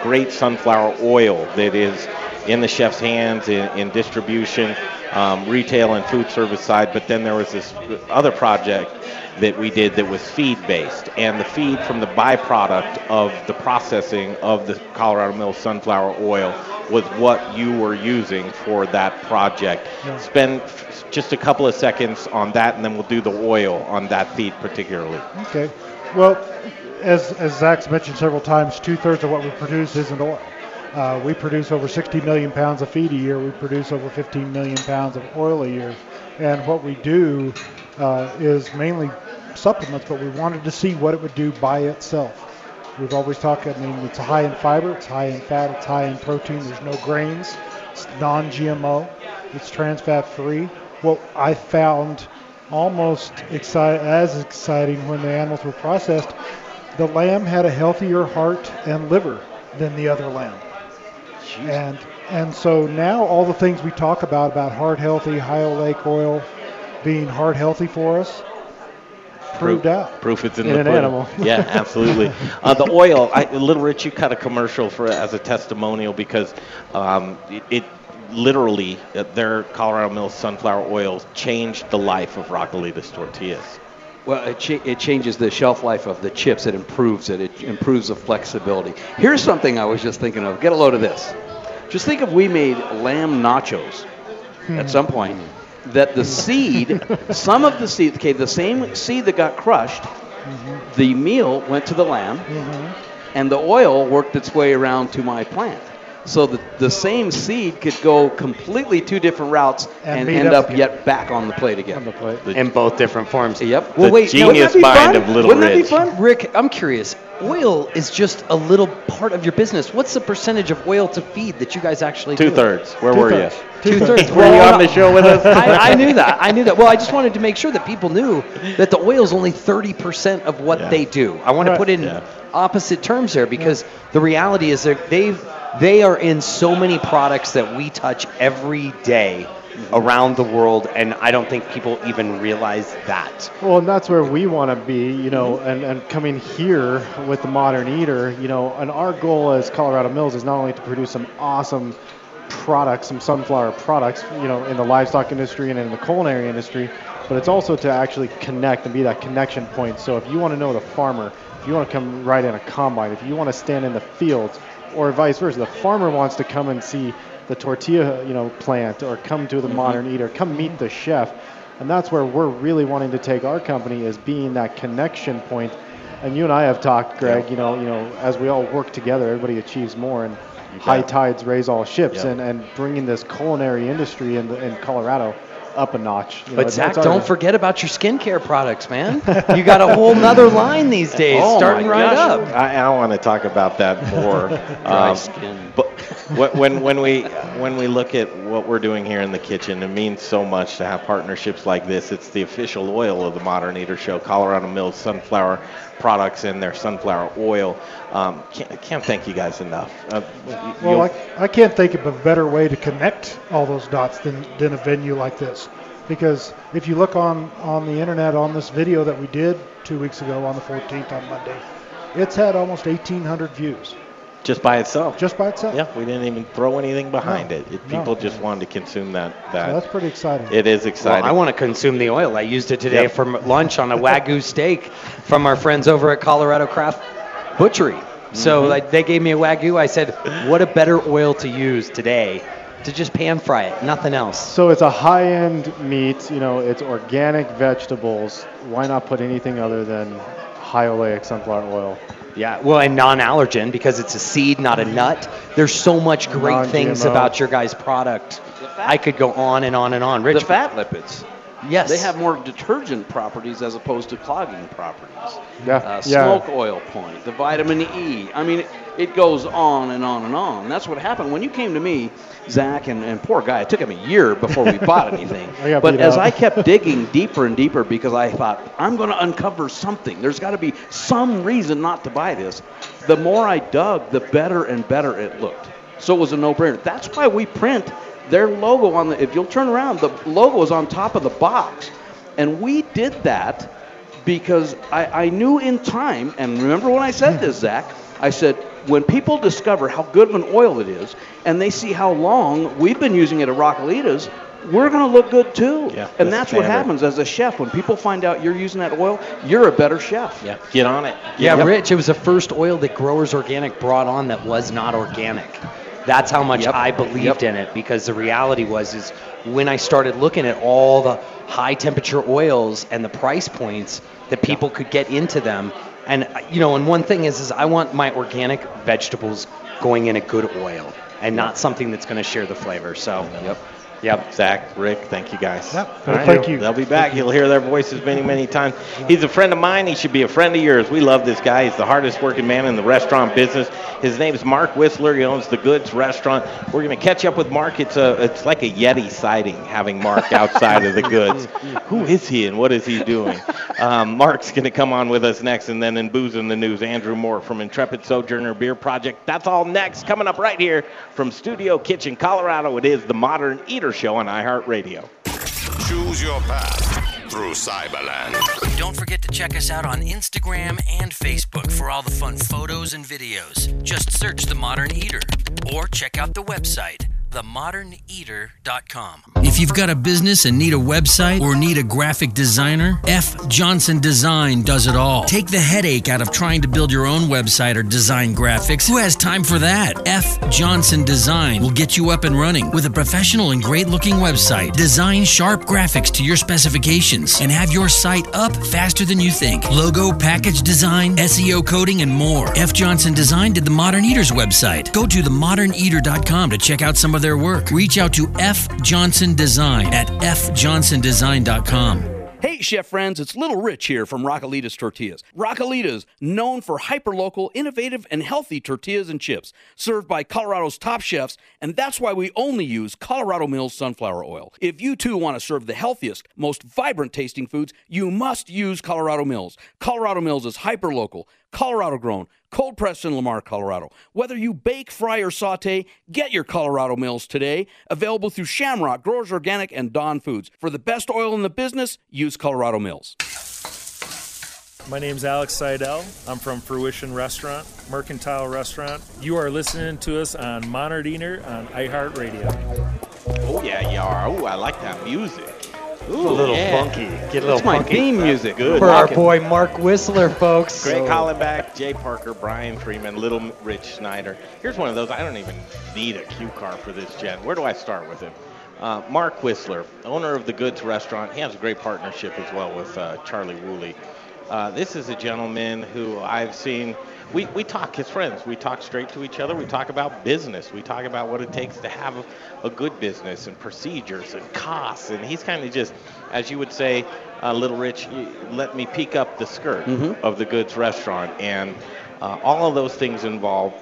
great sunflower oil that is in the chef's hands in, in distribution, um, retail and food service side. But then there was this other project that we did that was feed based, and the feed from the byproduct of the processing of the Colorado Mills sunflower oil was what you were using for that project. Yeah. Spend f- just a couple of seconds on that, and then we'll do the oil on that feed particularly. Okay. Well, as, as Zach's mentioned several times, two thirds of what we produce isn't oil. Uh, we produce over 60 million pounds of feed a year. We produce over 15 million pounds of oil a year. And what we do uh, is mainly supplements, but we wanted to see what it would do by itself. We've always talked, I mean, it's high in fiber, it's high in fat, it's high in protein, there's no grains, it's non GMO, it's trans fat free. What I found almost exci- as exciting when the animals were processed, the lamb had a healthier heart and liver than the other lamb. And and so now all the things we talk about about heart healthy, high oleic oil being heart healthy for us proved out. Proof it's in, In the an pudding. animal. Yeah, absolutely. uh, the oil, I, Little Rich, you cut a commercial for as a testimonial because um, it, it literally uh, their Colorado Mills sunflower oil changed the life of Raquelitas tortillas. Well, it, cha- it changes the shelf life of the chips. It improves it. It improves the flexibility. Here's something I was just thinking of. Get a load of this. Just think if we made lamb nachos at some point that the seed, some of the seed, okay, the same seed that got crushed, mm-hmm. the meal went to the lamb, mm-hmm. and the oil worked its way around to my plant. So the, the same seed could go completely two different routes And and, end up up yet back on the plate again. On the plate. in both different forms. Yep. Well, The wait, genius wouldn't that be mind fun? of Little Wouldn't that be fun? Rick, I'm curious. Oil is just a little part of your business. What's the percentage of oil to feed that you guys actually do? Two thirds. Where were you? Two thirds. Were you on the show with us? I, I knew that. I knew that. Well, I just wanted to make sure that people knew that the oil is only 30% of what Yeah. they do. I want to put in Yeah. opposite terms there because the reality is that they've they are in so many products that we touch every day around the world and I don't think people even realize that. Well, and that's where we want to be, you know, and, and coming here with the Modern Eater, you know, and our goal as Colorado Mills is not only to produce some awesome products, some sunflower products, you know, in the livestock industry and in the culinary industry, but it's also to actually connect and be that connection point. So if you want to know the farmer, if you want to come ride in a combine, if you want to stand in the fields, or vice versa, the farmer wants to come and see the tortilla, you know, plant, or come to the mm-hmm. Modern Eater, come meet the chef, and that's where we're really wanting to take our company as being that connection point. And you and I have talked, Greg. You know, you know, as we all work together, everybody achieves more, and high tides raise all ships. Yeah. And, and bringing this culinary industry in, the, in Colorado up a notch. You know, But Zach, don't goal. forget about your skincare products, man. you got a whole nother line these days, Oh starting right gosh. up. I, I want to talk about that more. Dry Um, skin. But when, when when we when we look at what we're doing here in the kitchen, it means so much to have partnerships like this. It's the official oil of the Modern Eater Show. Colorado Mills sunflower products and their sunflower oil. Um, can't, can't thank you guys enough. Uh, Well, I, I can't think of a better way to connect all those dots than, than a venue like this. Because if you look on, on the internet on this video that we did two weeks ago on the 14th on Monday, it's had almost 1,800 views just by itself. just by itself. Yeah, we didn't even throw anything behind No, it. it. no. People just wanted to consume that. That So that's pretty exciting. it is Well, exciting. I want to consume the oil. I used it today Yep. for lunch on a wagyu steak from our friends over at Colorado Craft Butchery. So Mm-hmm. like, they gave me a wagyu. I said, what a better oil to use today to just pan fry it, nothing else. So it's a high-end meat. You know, it's organic vegetables. Why not put anything other than high oleic sunflower oil? Yeah, well, and non-allergen because it's a seed, not a nut. There's so much great things Non-GMO. about your guys' product. I could go on and on and on. Rich, the fat lipids. Yes. They have more detergent properties as opposed to clogging properties. Yeah, Uh, yeah. smoke oil point, the vitamin E. I mean, it, it goes on and on and on. That's what happened when you came to me, Zach, and, and poor guy. It took him a year before we bought anything. But as. I kept digging deeper and deeper because I thought I'm going to uncover something. There's got to be some reason not to buy this. The more I dug, the better and better it looked. So it was a no-brainer. That's why we print their logo on the. If you'll turn around, the logo is on top of the box, and we did that because I, I knew in time. And remember when I said hmm. this, Zach? I said when people discover how good of an oil it is, and they see how long we've been using it at Raquelitas, we're going to look good too. Yeah, and that's that's what happens as a chef. When people find out you're using that oil, you're a better chef. yeah, get on it. Yeah, Get- Rich, it was the first oil that Growers Organic brought on that was not organic. That's how much Yep. I believed Yep. in it because the reality was is when I started looking at all the high temperature oils and the price points that people could get into them and you know and one thing is is I want my organic vegetables going in a good oil and not something that's going to share the flavor. So, Yep. Yep. Zach, Rick, thank you guys. Yep. All Well, thank you. They'll be back. You'll hear their voices many, many times. He's a friend of mine. He should be a friend of yours. We love this guy. He's the hardest working man in the restaurant business. His name is Mark Whistler. He owns the Goods Restaurant. We're going to catch up with Mark. It's a, it's like a Yeti sighting having Mark outside of the Goods. Who is he and what is he doing? Um, Mark's going to come on with us next, and then in Booze in the News, Andrew Moore from Intrepid Sojourner Beer Project. That's all next. Coming up right here from Studio Kitchen, Colorado. It is the Modern Eater Show on iHeartRadio. Choose your path through Cyberland. Don't forget to check us out on Instagram and Facebook for all the fun photos and videos. Just search The Modern Eater or check out the website, themoderneater.com. If you've got a business and need a website or need a graphic designer, F. Johnson Design does it all. Take the headache out of trying to build your own website or design graphics. Who has time for that? F. Johnson Design will get you up and running with a professional and great looking website. Design sharp graphics to your specifications and have your site up faster than you think. Logo, package design, SEO coding, and more. F. Johnson Design did the Modern Eaters website. Go to themoderneater.com to check out some of their work. Reach out to F. Johnson Design at fjohnsondesign.com. Hey, chef friends, it's Little Rich here from Raquelitas Tortillas. Raquelitas, known for hyperlocal, innovative, and healthy tortillas and chips, served by Colorado's top chefs, and that's why we only use Colorado Mills sunflower oil. If you too want to serve the healthiest, most vibrant tasting foods, you must use Colorado Mills. Colorado Mills is hyperlocal, Colorado grown, cold pressed in Lamar, Colorado. Whether you bake, fry, or saute, get your Colorado Mills today. Available through Shamrock, Growers Organic, and Dawn Foods. For the best oil in the business, use Colorado Mills. My name's Alex Seidel. I'm from Fruition Restaurant, Mercantile Restaurant. You are listening to us on Modern Eater on iHeartRadio. Oh yeah, you are. Oh, I like that music. Ooh, a little yeah. funky. Get a little That's my theme music. Good. For our boy Mark Whistler, folks. Greg So- Hollenbach, Jay Parker, Brian Freeman, Little Rich Snyder. Here's one of those. I don't even need a cue card for this, Jen. Where do I start with him? Uh, Mark Whistler, owner of the Goods Restaurant. He has a great partnership as well with uh, Charlie Woolley. Uh, this is a gentleman who I've seen. We, we talk as friends. We talk straight to each other. We talk about business. We talk about what it takes to have a, a good business and procedures and costs. And he's kind of just, as you would say, uh, Little Rich, let me peek up the skirt of the Goods Restaurant. And uh, all of those things involve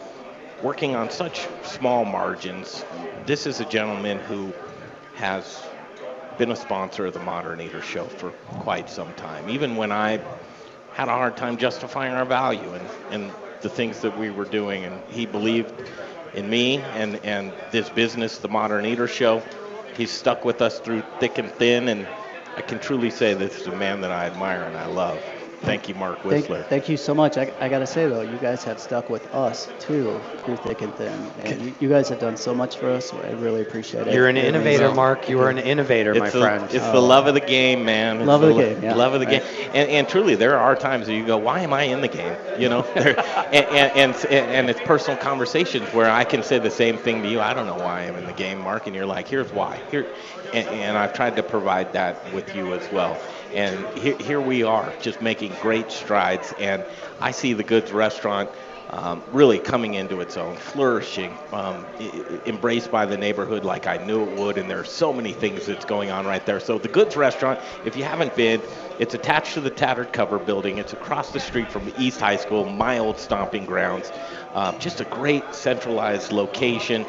working on such small margins. This is a gentleman who has been a sponsor of the Modern Eater Show for quite some time. Even when I had a hard time justifying our value and, and the things that we were doing, and he believed in me and, and this business, the Modern Eater Show. He's stuck with us through thick and thin, and I can truly say this is a man that I admire and I love. Thank you, Mark Whistler. thank you so much. I, I got to say, though, you guys have stuck with us, too, through thick and thin. And you, you guys have done so much for us. I really appreciate it. You're an It means- innovator, Mark. You are an innovator, my it's the, friend. It's the love of the game, man. It's Love of the lo- game, yeah. Love of the Right. game. And, and truly, there are times that you go, why am I in the game? You know, and, and, and, and it's personal conversations where I can say the same thing to you. I don't know why I'm in the game, Mark. And you're like, here's why. Here, and, and I've tried to provide that with you as well. And here, here we are, just making great strides. And I see the Goods Restaurant um, really coming into its own, flourishing, um, embraced by the neighborhood like I knew it would. And there are so many things that's going on right there. So the Goods Restaurant, if you haven't been, it's attached to the Tattered Cover Building. It's across the street from East High School, my old stomping grounds. Um, just a great centralized location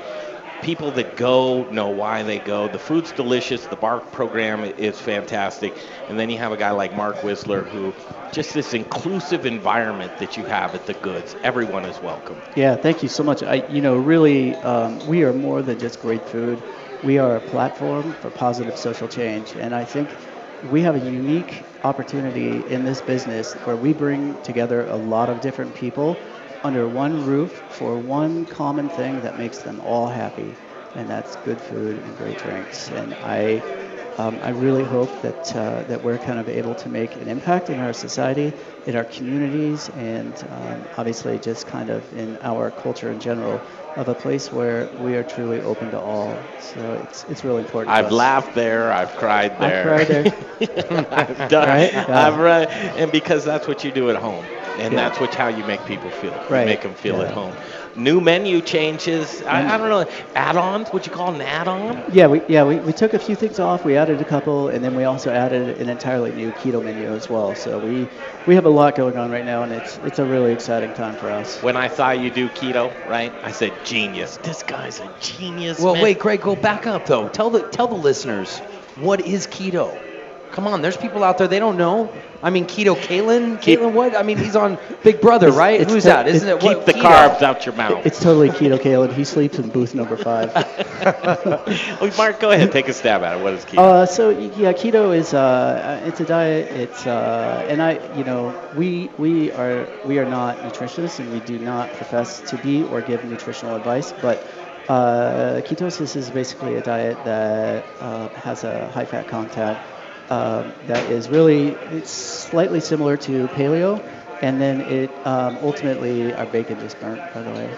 people that go know why they go. The food's delicious. The bar program is fantastic. And then you have a guy like Mark Whistler who just this inclusive environment that you have at the goods. Everyone is welcome. Yeah, thank you so much. I, you know, really, um, we are more than just great food. We are a platform for positive social change, and I think we have a unique opportunity in this business where we bring together a lot of different people under one roof for one common thing that makes them all happy, and that's good food and great drinks. And I, um, I really hope that uh, that we're kind of able to make an impact in our society, in our communities, and um, obviously just kind of in our culture in general, of a place where we are truly open to all. So it's it's really important. I've laughed there. I've cried there. I've cried there. I've done. Right? Yeah. I've read, and because that's what you do at home, and Yeah. that's what how you make people feel. You make them feel Yeah. at home. New menu changes. I, I don't know. Add-ons? Would you call an add-on? Yeah, we yeah we, we took a few things off. We added a couple, and then we also added an entirely new keto menu as well. So we we have a lot going on right now, and it's it's a really exciting time for us. When I saw you do keto, right? I said genius. This guy's a genius. Well, man. wait, Greg, go back up though. Tell the tell the listeners what is keto. Come on, there's people out there they don't know. I mean, keto, Kalen, Kalen, what? I mean, he's on Big Brother, right? it's Who's the- that? Isn't it's- it? What, Keep the keto? carbs out your mouth. It's totally keto, Caleb. He sleeps in booth number five. Oh, Mark, go ahead. Take a stab at it. What is keto? Uh, so yeah, keto is uh, it's a diet. It's uh, and I, you know, we we are we are not nutritionists and we do not profess to be or give nutritional advice. But Uh, ketosis is basically a diet that uh, has a high fat content um, that is really it's slightly similar to paleo, and then it um, ultimately our bacon just burnt by the way.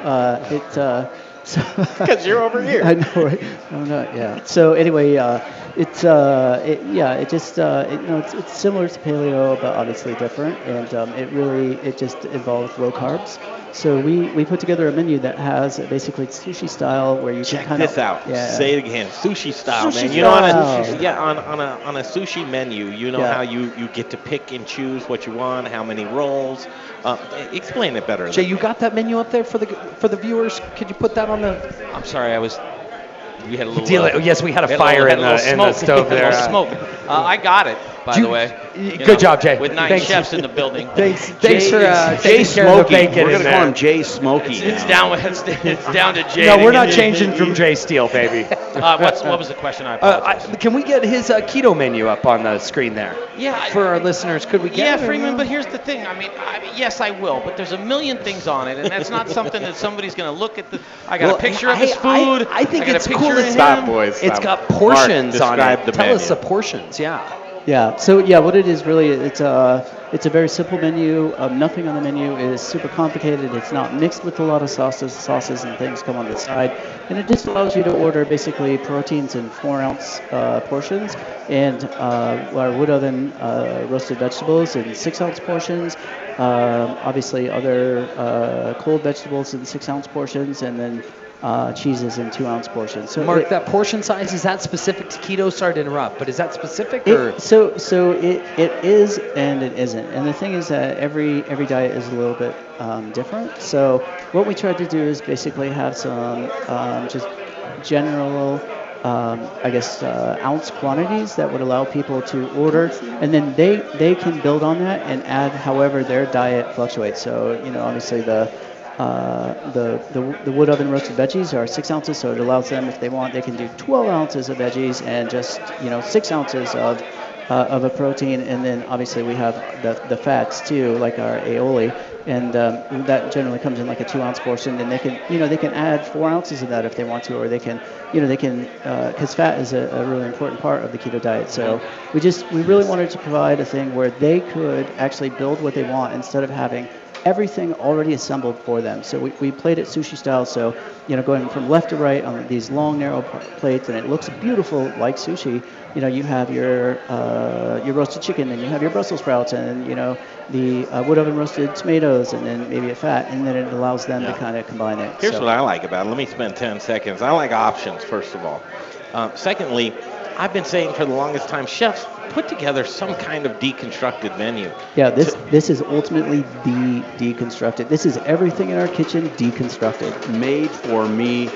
Uh, it uh, because you're over here. I know, right? I'm not. Yeah. So anyway, uh, it's uh, it, yeah, it just uh, it, you know it's, it's similar to paleo, but obviously different, and um, it really it just involves low carbs. So we, we put together a menu that has basically sushi style where you Check can kind this of out. Yeah. Say it again. Sushi style, Sushi man. You know, on style. a, yeah, on, on a on a sushi menu, you know Yeah. how you, you get to pick and choose what you want, how many rolls. Uh, explain it better. Jay, you got that menu up there for the for the viewers? Could you put that on the? I'm sorry, I was. We had a little. Deal- uh, yes, we had a little- fire had in a little the- in the smoke. stove A little there. Smoke. Uh, I got it, by You- the way. You good know, job, Jay. With nine Thanks. chefs in the building. Thanks- thanks for, uh, Jay taking care of the Smokey. bacon We're gonna call him Jay Smokey. It's, it's down. with- It's, it's down to Jay. No, we're not changing from Jay Steele, baby. Uh, what's, what was the question? I Uh. I, can we get his uh, keto menu up on the screen there? Yeah, I- For our listeners, could we get yeah, it or Freeman. no? But here's the thing. I mean, I mean, yes, I will. But there's a million things on it, and that's not something that somebody's going to look at. The I got Well, a picture of his food. I think got it's cool picture as of Stop, him. boys. Got portions Mark, on it. the Tell us the portions, yeah. Yeah. So yeah, what it is really, it's a it's a very simple menu. Um, nothing on the menu is super complicated. It's not mixed with a lot of sauces. Sauces and things come on the side, and it just allows you to order basically proteins in four ounce uh, portions, and uh, our wood oven uh, roasted vegetables in six ounce portions. Um, obviously, other uh, cold vegetables in six ounce portions, and then uh, cheeses in two ounce portions. So Mark, it- that portion size is that specific to keto? Sorry to interrupt, but is that specific or? It, so so it, it is and it isn't. And the thing is that every every diet is a little bit um, different. So what we tried to do is basically have some um, just general. Um, I guess uh, ounce quantities that would allow people to order, and then they they can build on that and add however their diet fluctuates. So you know, obviously the uh, the, the the wood oven roasted veggies are six ounces, so it allows them, if they want, they can do 12 ounces of veggies and just you know six ounces of uh, of a protein, and then obviously we have the the fats too, like our aioli, and um, that generally comes in like a two ounce portion, and they can you know they can add four ounces of that if they want to, or they can you know they can because fat is a, a really important part of the keto diet. So we just we really wanted to provide a thing where they could actually build what they want instead of having everything already assembled for them. So we, we played it sushi style. So, you know, going from left to right on these long, narrow plates, and it looks beautiful like sushi. You know, you have your uh, your roasted chicken, and you have your Brussels sprouts, and you know the uh, wood oven roasted tomatoes, and then maybe a fat, and then it allows them Yeah. to kind of combine it. Here's so. what I like about it. Let me spend 10 seconds. I like options, first of all. Um, secondly, I've been saying for the longest time, chefs put together some kind of deconstructed menu. Yeah, this this is ultimately the deconstructed. This is everything in our kitchen deconstructed. Made for me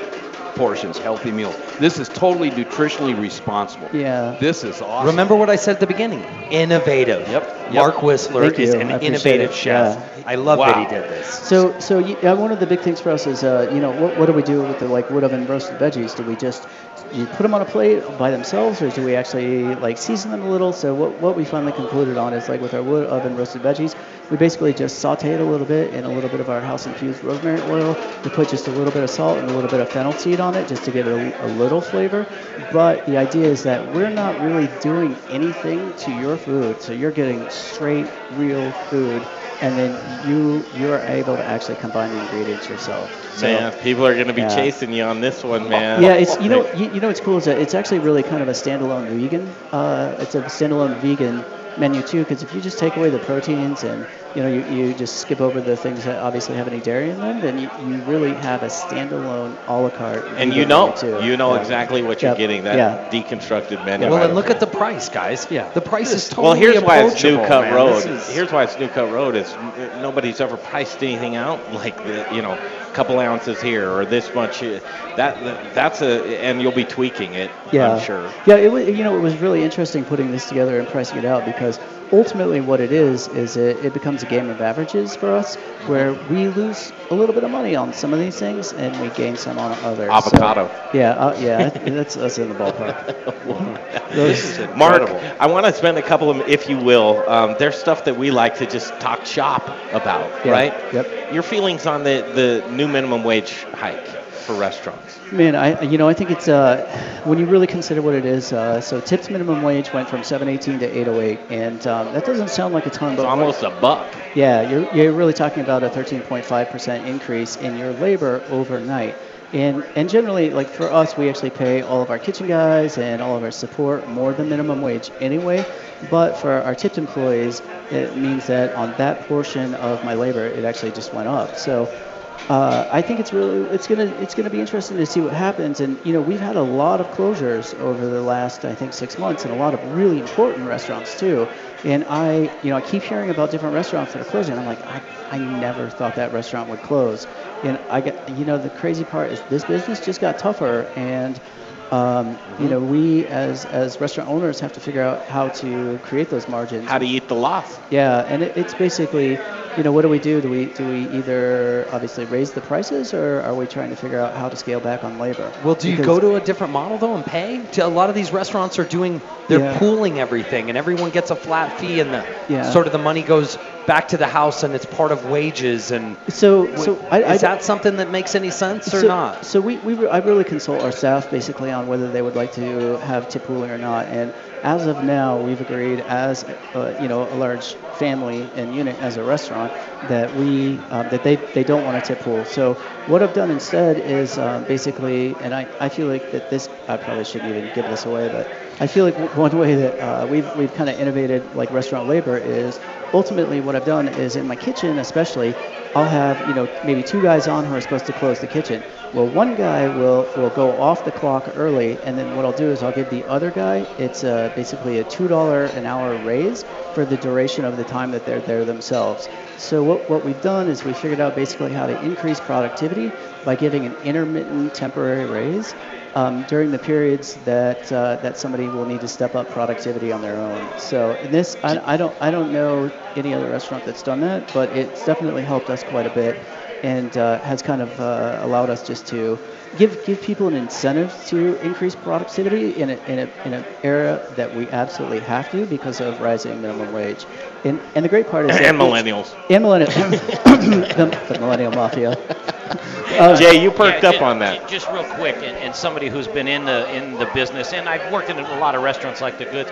portions, healthy meals. This is totally nutritionally responsible. Yeah. This is awesome. Remember what I said at the beginning? Innovative. Yep. Mark Whistler Thank is you. an innovative it. chef. Yeah. I love that he did this. So, so yeah, one of the big things for us is, uh, you know, what, what do we do with the like wood oven roasted veggies? Do we just you put them on a plate by themselves, or do we actually like season them a little? So what, what we finally concluded on is like with our wood oven roasted veggies, we basically just saute it a little bit in a little bit of our house infused rosemary oil. We put just a little bit of salt and a little bit of fennel seed on it just to give it a, a little flavor. But the idea is that we're not really doing anything to your food, so you're getting straight, real food and then you you're able to actually combine the ingredients yourself. So, man, people are going to be yeah. chasing you on this one, man. Yeah, it's you know you, you know what's cool is that it's actually really kind of a standalone vegan. Uh, it's a standalone vegan menu too, because if you just take away the proteins and you know you, you just skip over the things that obviously have any dairy in them, then you, you really have a standalone a la carte. And you know, too. you know Yeah. exactly what you're Yep. getting. That Yeah. deconstructed menu. Well, and look at the price, guys. Yeah. The price is totally well, here's why it's New Cut man. Road. Is- Here's why it's New Cut Road is nobody's ever priced anything out like the you know a couple ounces here or this much. That that's a and you'll be tweaking it. Yeah. I'm sure. Yeah, it was, you know, it was really interesting putting this together and pricing it out because ultimately what it is is it, it becomes a game of averages for us where we lose a little bit of money on some of these things and we gain some on others. So, Avocado. yeah, uh, yeah, that's us in the ballpark. Those- Mark, I want to spend a couple of, if you will, um, there's stuff that we like to just talk shop about, Yeah, right? Yep. Your feelings on the, the new minimum wage hike? For restaurants? Man, I you know I think it's uh, when you really consider what it is. Uh, so tips minimum wage went from 718 to 808, and um, that doesn't sound like a ton, but It's almost a buck. yeah, you're you're really talking about a 13.5% increase in your labor overnight. And, and generally, like for us, we actually pay all of our kitchen guys and all of our support more than minimum wage anyway. But for our tipped employees, it means that on that portion of my labor, it actually just went up. So uh, I think it's really it's gonna it's gonna be interesting to see what happens. And you know we've had a lot of closures over the last I think six months, and a lot of really important restaurants too. And I you know I keep hearing about different restaurants that are closing. I'm like I, I never thought that restaurant would close. And I get you know the crazy part is this business just got tougher and. Um, you know, we as as restaurant owners have to figure out how to create those margins. How to eat the loss. Yeah, and it, it's basically, you know, what do we do? Do we do we either obviously raise the prices, or are we trying to figure out how to scale back on labor? Well, do you Because- go to a different model though and pay? To- A lot of these restaurants are doing, they're Yeah. pooling everything, and everyone gets a flat fee, and the Yeah. sort of the money goes back to the house, and it's part of wages. And So, so I, I is that something that makes any sense or so, not? So we, we I really consult our staff basically on whether they would like to have tip pooling or not. And as of now, we've agreed as uh, you know a large family and unit as a restaurant that we um, that they, they don't want a tip pool. So what I've done instead is um, basically, and I, I feel like that this I probably shouldn't even give this away, but I feel like one way that uh, we've we've kind of innovated like restaurant labor is ultimately what I've done is in my kitchen especially I'll have you know maybe two guys on who are supposed to close the kitchen. Well, one guy will will go off the clock early, and then what I'll do is I'll give the other guy it's basically a two dollar an hour raise for the duration of the time that they're there themselves. So what what we've done is we figured out basically how to increase productivity by giving an intermittent temporary raise um, during the periods that uh, that somebody will need to step up productivity on their own. So this, I, I don't I don't know any other restaurant that's done that, but it's definitely helped us quite a bit, and uh, has kind of uh, allowed us just to give give people an incentive to increase productivity in a, in a, in an era that we absolutely have to because of rising minimum wage. And and the great part is that And it's- millennials. and millennials, the, the millennial mafia. Uh, Jay, you perked Yeah, up ju- on that. Just real quick, and, and somebody who's been in the in the business, and I've worked in a lot of restaurants like the Goods.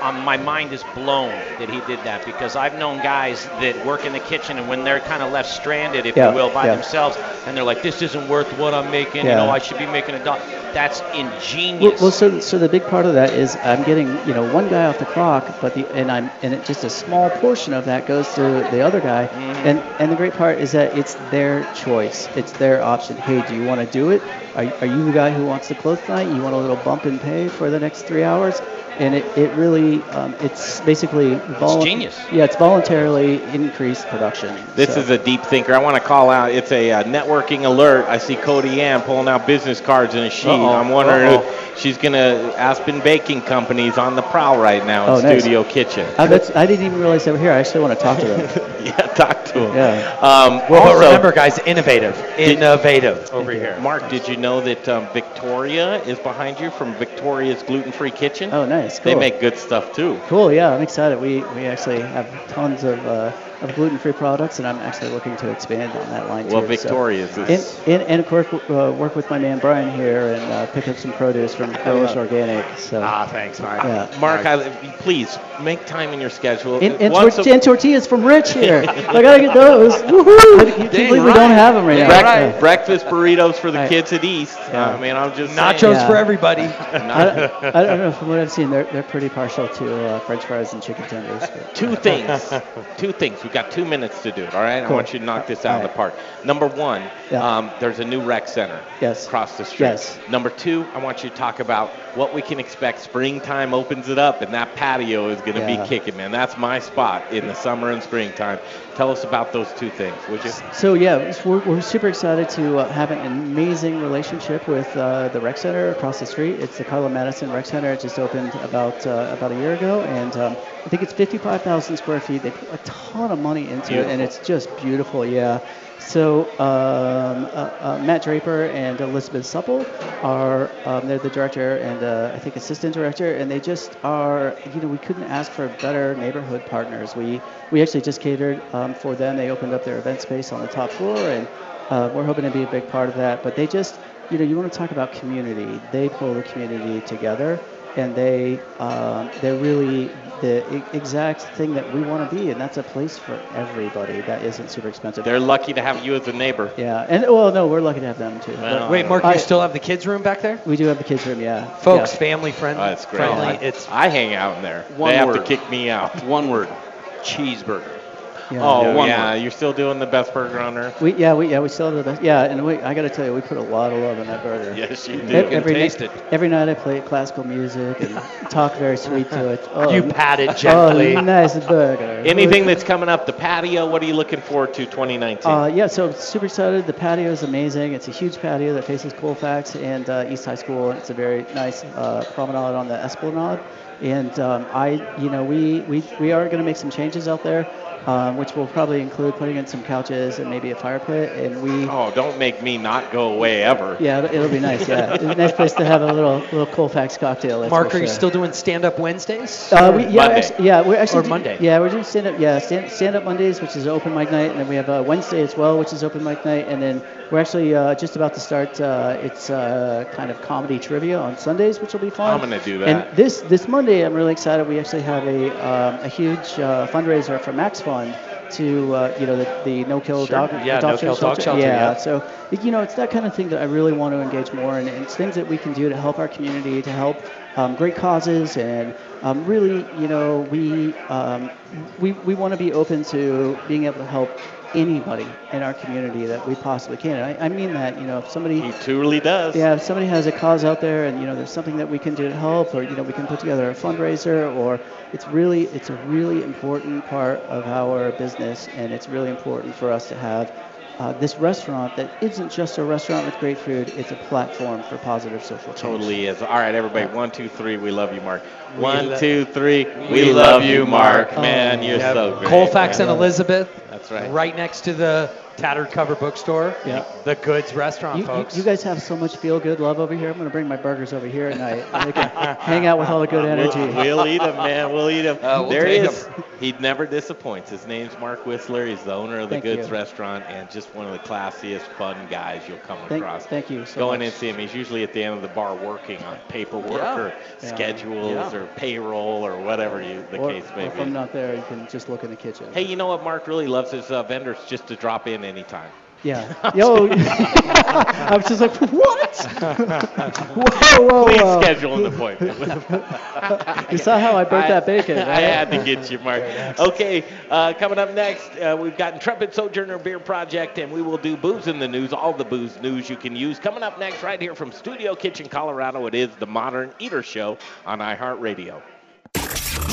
Um, my mind is blown that he did that because I've known guys that work in the kitchen, and when they're kind of left stranded, if Yeah, you will, by yeah. themselves, and they're like, "This isn't worth what I'm making. You know, I should be making a dollar." That's ingenious. well, so so the big part of that is I'm getting you know one guy off the clock, but the and I'm and it, just a small portion of that goes to the other guy, and and the great part is that it's their choice, it's their option. Hey, do you want to do it? Are, are you the guy who wants to close tonight? You want a little bump in pay for the next three hours? And it, it really um, it's basically volu- genius. Yeah, it's voluntarily increased production. This So- is a deep thinker. I want to call out. It's a uh, networking alert. I see Cody Ann pulling out business cards in a sheet. Uh-oh, I'm wondering uh-oh. if she's gonna Aspen Baking Company's on the prowl right now in Oh, nice. Studio Kitchen. I, that's, I didn't even realize they were here. I actually want to talk to them. yeah, talk to them. Yeah. Um, Well, also- remember, guys, innovative, innovative over here. Mark, did you know that um, Victoria is behind you from Victoria's Gluten Free Kitchen? Oh, nice. They make good stuff too. Cool. Yeah, I'm excited. We we actually have tons of, uh, of gluten-free products, and I'm actually looking to expand on that line Well, too. so- Victoria's is- and, and, and of course uh, work with my man Brian here and uh, pick up some produce from Growers Organic. So Ah, thanks, Mark. Yeah. Mark, I, please make time in your schedule. And, and, tor- a- and tortillas from Rich here. I gotta get those. Woohoo! You can't believe we don't have them right now. Break- Yeah. Breakfast burritos for the Right. kids at East. Yeah. I mean, I'm just Nachos. Yeah. for everybody. I, don't, I don't know. From what I've seen, they're, they're pretty partial to uh, French fries and chicken tenders. but- Two things. two things. We've got two minutes to do it, all right? I want you to knock this out of the park. Number one, Yeah. um, there's a new rec center Yes. across the street. Yes. Number two, I want you to talk about what we can expect. Springtime opens it up, and that patio is going to Yeah. be kicking, man. That's my spot in the summer and springtime. Tell us about those two things, would you? So yeah, we're, we're super excited to uh, have an amazing relationship with uh, the rec center across the street. It's the Carla Madison Rec Center. It just opened about uh, about a year ago, and um, I think it's 55,000 square feet. They put a ton of money into it, and it's just beautiful. Yeah. So um, uh, uh, Matt Draper and Elizabeth Supple are um, they're the director and uh, I think assistant director, and they just are you know we couldn't ask for better neighborhood partners. We we actually just catered um, for them. They opened up their event space on the top floor, and uh, we're hoping to be a big part of that. But they just, you know, you want to talk about community. They pull the community together, and they um, they're really the exact thing that we want to be, and that's a place for everybody that isn't super expensive. They're lucky to have you as a neighbor. Yeah, and well, no, we're lucky to have them too. Well, Wait, Mark, I- you still have the kids' room back there? We do have the kids room, yeah. Folks, Yeah. family friendly. Oh, that's great. friendly. I, It's I hang out in there. One they have to kick me out. One word, cheeseburger. Yeah. Oh, Yeah, one yeah. word. You're still doing the best burger on earth? We yeah we yeah we still have the best yeah and we I got to tell you we put a lot of love in that burger. Yes, you do. Every, taste night, it. every night I play classical music and talk very sweet to it. Oh, You pat it gently. Oh, nice burger. Anything that's coming up, the patio, what are you looking forward to 2019? Uh, yeah, so super excited. The patio is amazing. It's a huge patio that faces Colfax and uh, East High School. It's a very nice uh, promenade on the Esplanade. And um, I, you know, we, we, we are going to make some changes out there, um, which will probably include putting in some couches and maybe a fire pit. And we, oh, don't make me not go away ever. yeah, it'll, it'll be nice. Yeah, it's a nice place to have a little little Colfax cocktail. that's Mark, for are you still doing stand up Wednesdays? Uh, we, yeah, Monday. Actually, yeah, we're actually Or do- Monday. Yeah, we're doing stand up. Yeah, stand, stand up Mondays, which is open mic night, and then we have uh, Wednesday as well, which is open mic night, and then we're actually uh, just about to start. Uh, it's uh, kind of comedy trivia on Sundays, which will be fun. I'm gonna do that. And this this Monday, I'm really excited. We actually have a um, a huge uh, fundraiser for Max Fund to uh, you know the, the no kill Sure. dog Yeah, dog no-kill dog shelter, Yeah, yeah. so you know it's that kind of thing that I really want to engage more in. And it's things that we can do to help our community, to help um, great causes, and um, really you know we um, we we want to be open to being able to help anybody in our community that we possibly can. And I, I mean that you know if somebody He truly does. yeah, if somebody has a cause out there and you know there's something that we can do to help or you know we can put together a fundraiser or it's really it's a really important part of our business and it's really important for us to have uh, this restaurant that isn't just a restaurant with great food, it's a platform for positive social change. Totally is. All right, everybody. One, two, three. We love you, Mark. We One, lo- two, three. we We, love love you, you, Mark. Mark. Man, Oh. you're Yeah, so great. Colfax man. and Elizabeth. That's right. Right next to the Tattered Cover Bookstore. Yeah. The Goods Restaurant, You, you, folks. you guys have so much feel good love over here. I'm going to bring my burgers over here at night. And can hang out with all the good energy. We'll, we'll eat them, man. We'll eat them. Uh, we'll there he take is. He never disappoints. His name's Mark Whistler. He's the owner of the Thank Goods you. Restaurant and just one of the classiest, fun guys you'll come Thank- across. thank you so Go in and see him. He's usually at the end of the bar working on paperwork Yeah. or Yeah. schedules Yeah. or payroll or whatever you, the or, case or may if. I'm not there, you can just look in the kitchen. Hey, you know what Mark really loves his uh, vendors just to drop in anytime. Yeah. Yo. I was just like, what? whoa, whoa, Please whoa. schedule an appointment. You saw how I burnt that bacon, I had to get you, Mark. Okay, uh, coming up next, uh, we've got Intrepid Sojourner Beer Project, and we will do booze in the news, all the booze news you can use. Coming up next, right here from Studio Kitchen, Colorado, it is the Modern Eater Show on iHeartRadio.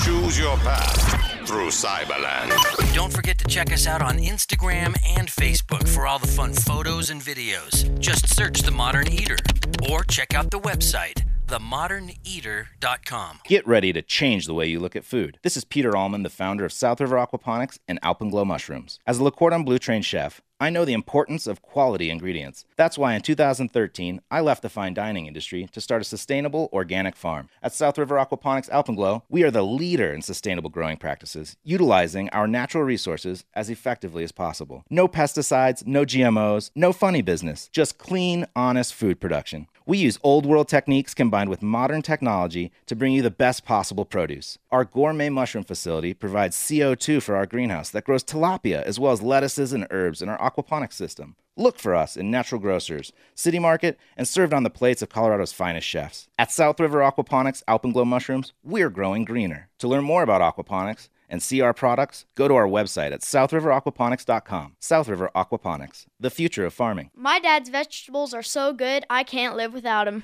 Choose your path through Cyberland. Don't forget to check us out on Instagram and Facebook for all the fun photos and videos. Just search The Modern Eater or check out the website, themoderneater.com. Get ready to change the way you look at food. This is Peter Allman, the founder of South River Aquaponics and Alpenglow Mushrooms. As a Le Cordon Bleu trained chef, I know the importance of quality ingredients. That's why in 2013, I left the fine dining industry to start a sustainable organic farm. At South River Aquaponics Alpenglow, we are the leader in sustainable growing practices, utilizing our natural resources as effectively as possible. No pesticides, no GMOs, no funny business, just clean, honest food production. We use old world techniques combined with modern technology to bring you the best possible produce. Our gourmet mushroom facility provides CO2 for our greenhouse that grows tilapia as well as lettuces and herbs in our aquaponics system. Look for us in natural grocers, city market, and served on the plates of Colorado's finest chefs. At South River Aquaponics Alpenglow Mushrooms, we're growing greener. To learn more about aquaponics and see our products, go to our website at southriveraquaponics.com. South River Aquaponics, the future of farming. My dad's vegetables are so good, I can't live without him.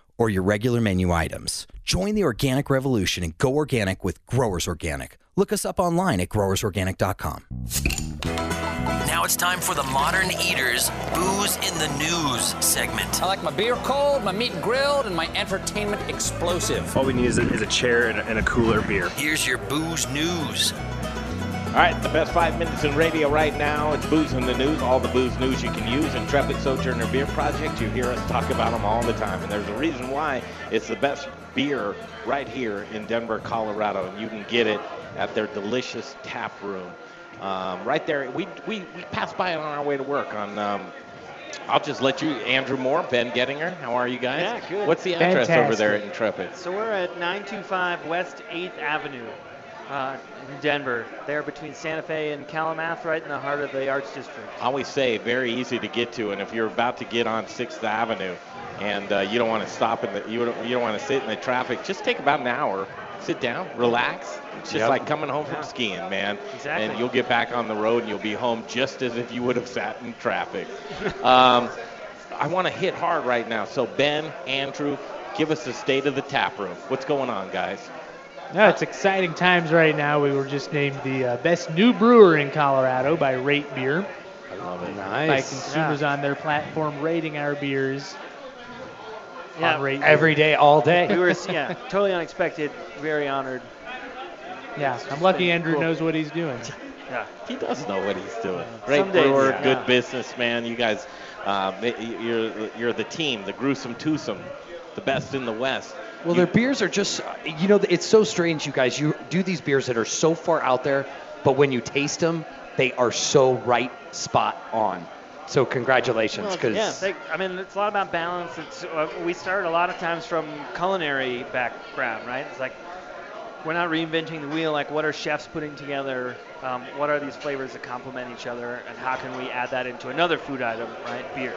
or your regular menu items. Join the organic revolution and go organic with Growers Organic. Look us up online at growersorganic.com. Now Now it's time for the Modern Eaters Booze in the News segment. I like my beer cold, my meat grilled, and my entertainment explosive. All we need is a, is a chair and a, and a cooler beer. Here's your booze news. All right, the best five minutes in radio right now. It's booze in the news. All the booze news you can use. Intrepid Sojourner Beer Project. You hear us talk about them all the time, and there's a reason why. It's the best beer right here in Denver, Colorado, and you can get it at their delicious tap room. Um, right there, we, we, we passed by it on our way to work on. Um, I'll just let you, Andrew Moore, Ben Gettinger. How are you guys? Yeah, good. What's the address over there at Intrepid? So we're at 925 West 8th Avenue uh, in Denver. There between Santa Fe and Kalamath, right in the heart of the Arts District. I always say very easy to get to, and if you're about to get on Sixth Avenue, and uh, you don't want to stop in the you don't, you don't want to sit in the traffic, just take about an hour, sit down, relax. It's just Yep. like coming home from skiing, man. Exactly. And you'll get back on the road, and you'll be home just as if you would have sat in traffic. um, I want to hit hard right now. So Ben, Andrew, give us the state of the tap room. What's going on, guys? No, it's exciting times right now. We were just named the uh, best new brewer in Colorado by Rate Beer. I love it. By consumers on their platform rating our beers. Yeah, on Rate Beer. Every day, all day. we were, yeah, totally unexpected. Very honored. Yeah, I'm lucky Andrew cool. knows what he's doing. Yeah. He does know what he's doing. Great Some days, brewer, yeah. good Yeah. businessman. You guys, uh, you're you're the team, the gruesome twosome, the best in the West. Well, their beers are just, you know, it's so strange, you guys. You do these beers that are so far out there, but when you taste them, they are so right spot on. So congratulations, Well, because yeah, they, I mean, it's a lot about balance. It's uh, we start a lot of times from culinary background, right? It's like we're not reinventing the wheel. Like, what are chefs putting together? Um, what are these flavors that complement each other, and how can we add that into another food item, right? Beer.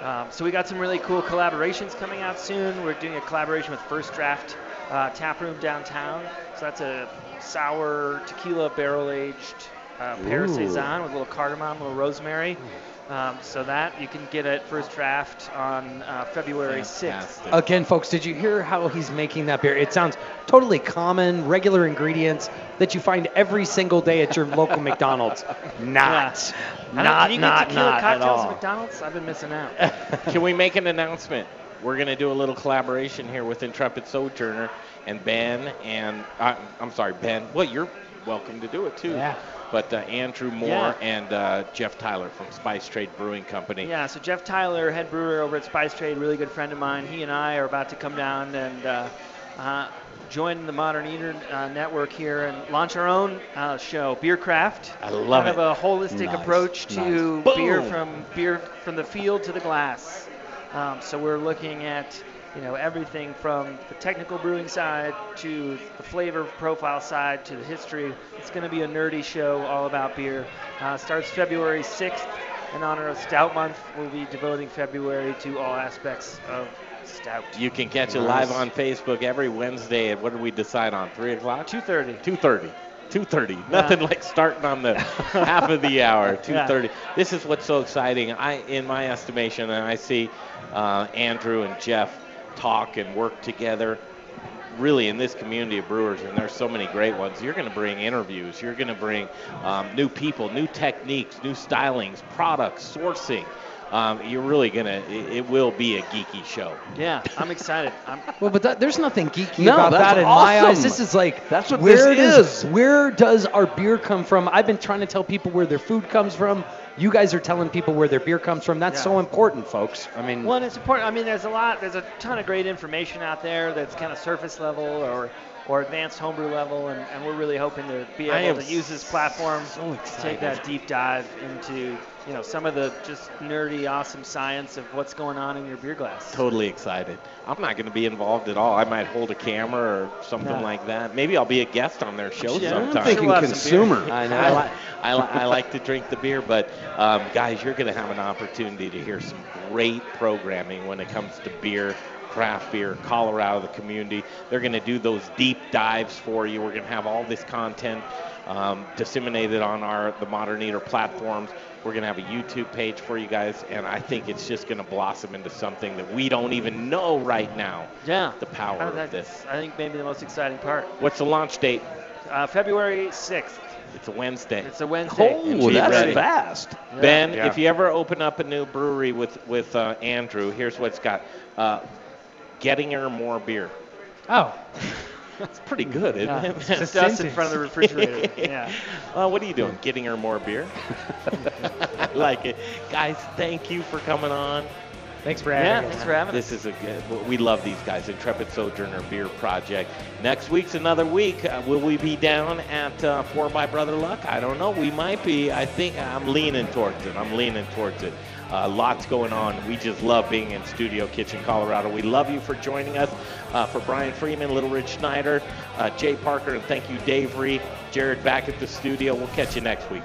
Um, so we got some really cool collaborations coming out soon. We're doing a collaboration with First Draft uh, Tap Room downtown. So that's a sour tequila barrel aged uh, pear saison with a little cardamom, a little rosemary. Um, so that you can get it First Draft on uh, February 6th. Again, folks, did you hear how he's making that beer? It sounds totally common, regular ingredients that you find every single day at your local McDonald's. Not, don't- not, can you not, get not at all. at McDonald's? I've been missing out. Can we make an announcement? We're going to do a little collaboration here with Intrepid Sojourner and Ben and uh, I'm sorry, Ben. Well, you're welcome to do it too. Yeah. But uh, Andrew Moore Yeah. and uh, Jeff Tyler from Spice Trade Brewing Company. Yeah, so Jeff Tyler, head brewer over at Spice Trade, really good friend of mine. He and I are about to come down and uh, uh, join the Modern Eater uh, network here and launch our own uh, show, Beer Craft. I love kind it. Kind of a holistic Nice, approach to nice. beer from beer from the field to the glass. Um, so we're looking at you know everything from the technical brewing side to the flavor profile side to the history. It's going to be a nerdy show all about beer. Uh, starts February 6th. In honor of Stout Month, we'll be devoting February to all aspects of stout. You can catch it live on Facebook every Wednesday at what did we decide on? Three o'clock. Two thirty. Two thirty. 2:30. Nothing like starting on the half of the hour. 2:30. This is what's so exciting. I, in my estimation, and I see uh, Andrew and Jeff talk and work together. Really, in this community of brewers, and there's so many great ones. You're going to bring interviews. You're going to bring um, new people, new techniques, new stylings, products, sourcing. Um, you're really going to. It, it will be a geeky show. Yeah, I'm excited. I'm, Well, but that, there's nothing geeky No, about that in my eyes. This is like that's what where this does, is. Where does our beer come from? I've been trying to tell people where their food comes from. You guys are telling people where their beer comes from. That's Yeah. so important, folks. I mean, Well, it's important. I mean, there's a lot, there's a ton of great information out there that's kind of surface level or or advanced homebrew level, and, and we're really hoping to be able to use this platform so to take that deep dive into you know some of the just nerdy, awesome science of what's going on in your beer glass. Totally excited. I'm not going to be involved at all. I might hold a camera or something Yeah. like that. Maybe I'll be a guest on their show Yeah, I'm sometime. thinking we'll have some beer. consumer. I know. I, li- I, li- I like to drink the beer, but um, guys, you're going to have an opportunity to hear some great programming when it comes to beer. Craft beer, Colorado, the community. They're going to do those deep dives for you. We're going to have all this content um, disseminated on our the Modern Eater platforms. We're going to have a YouTube page for you guys, and I think it's just going to blossom into something that we don't even know right now. Yeah. The power Uh, of this. I think maybe the most exciting part. What's the launch date? Uh, February 6th. It's a Wednesday. It's a Wednesday. Oh, that's ready. fast. Ben, Yeah. if you ever open up a new brewery with with uh, Andrew, here's what it's got: uh, Gettinger more beer. Oh. That's pretty good, isn't Yeah, it? it's just dust in front of the refrigerator. Yeah. Well, what are you doing? Getting her more beer? I like it, guys. Thank you for coming on. Thanks for Yeah, having us. thanks for having This is a good. We love these guys. Intrepid Sojourner Beer Project. Next week's another week. Uh, will we be down at uh, Four by Brother Luck? I don't know. We might be. I think I'm leaning towards it. I'm leaning towards it. Uh, lots going on. We just love being in Studio Kitchen, Colorado. We love you for joining us. Uh, for Brian Freeman, Little Rich Schneider, uh, Jay Parker, and thank you, Dave Reed, Jared back at the studio. We'll catch you next week.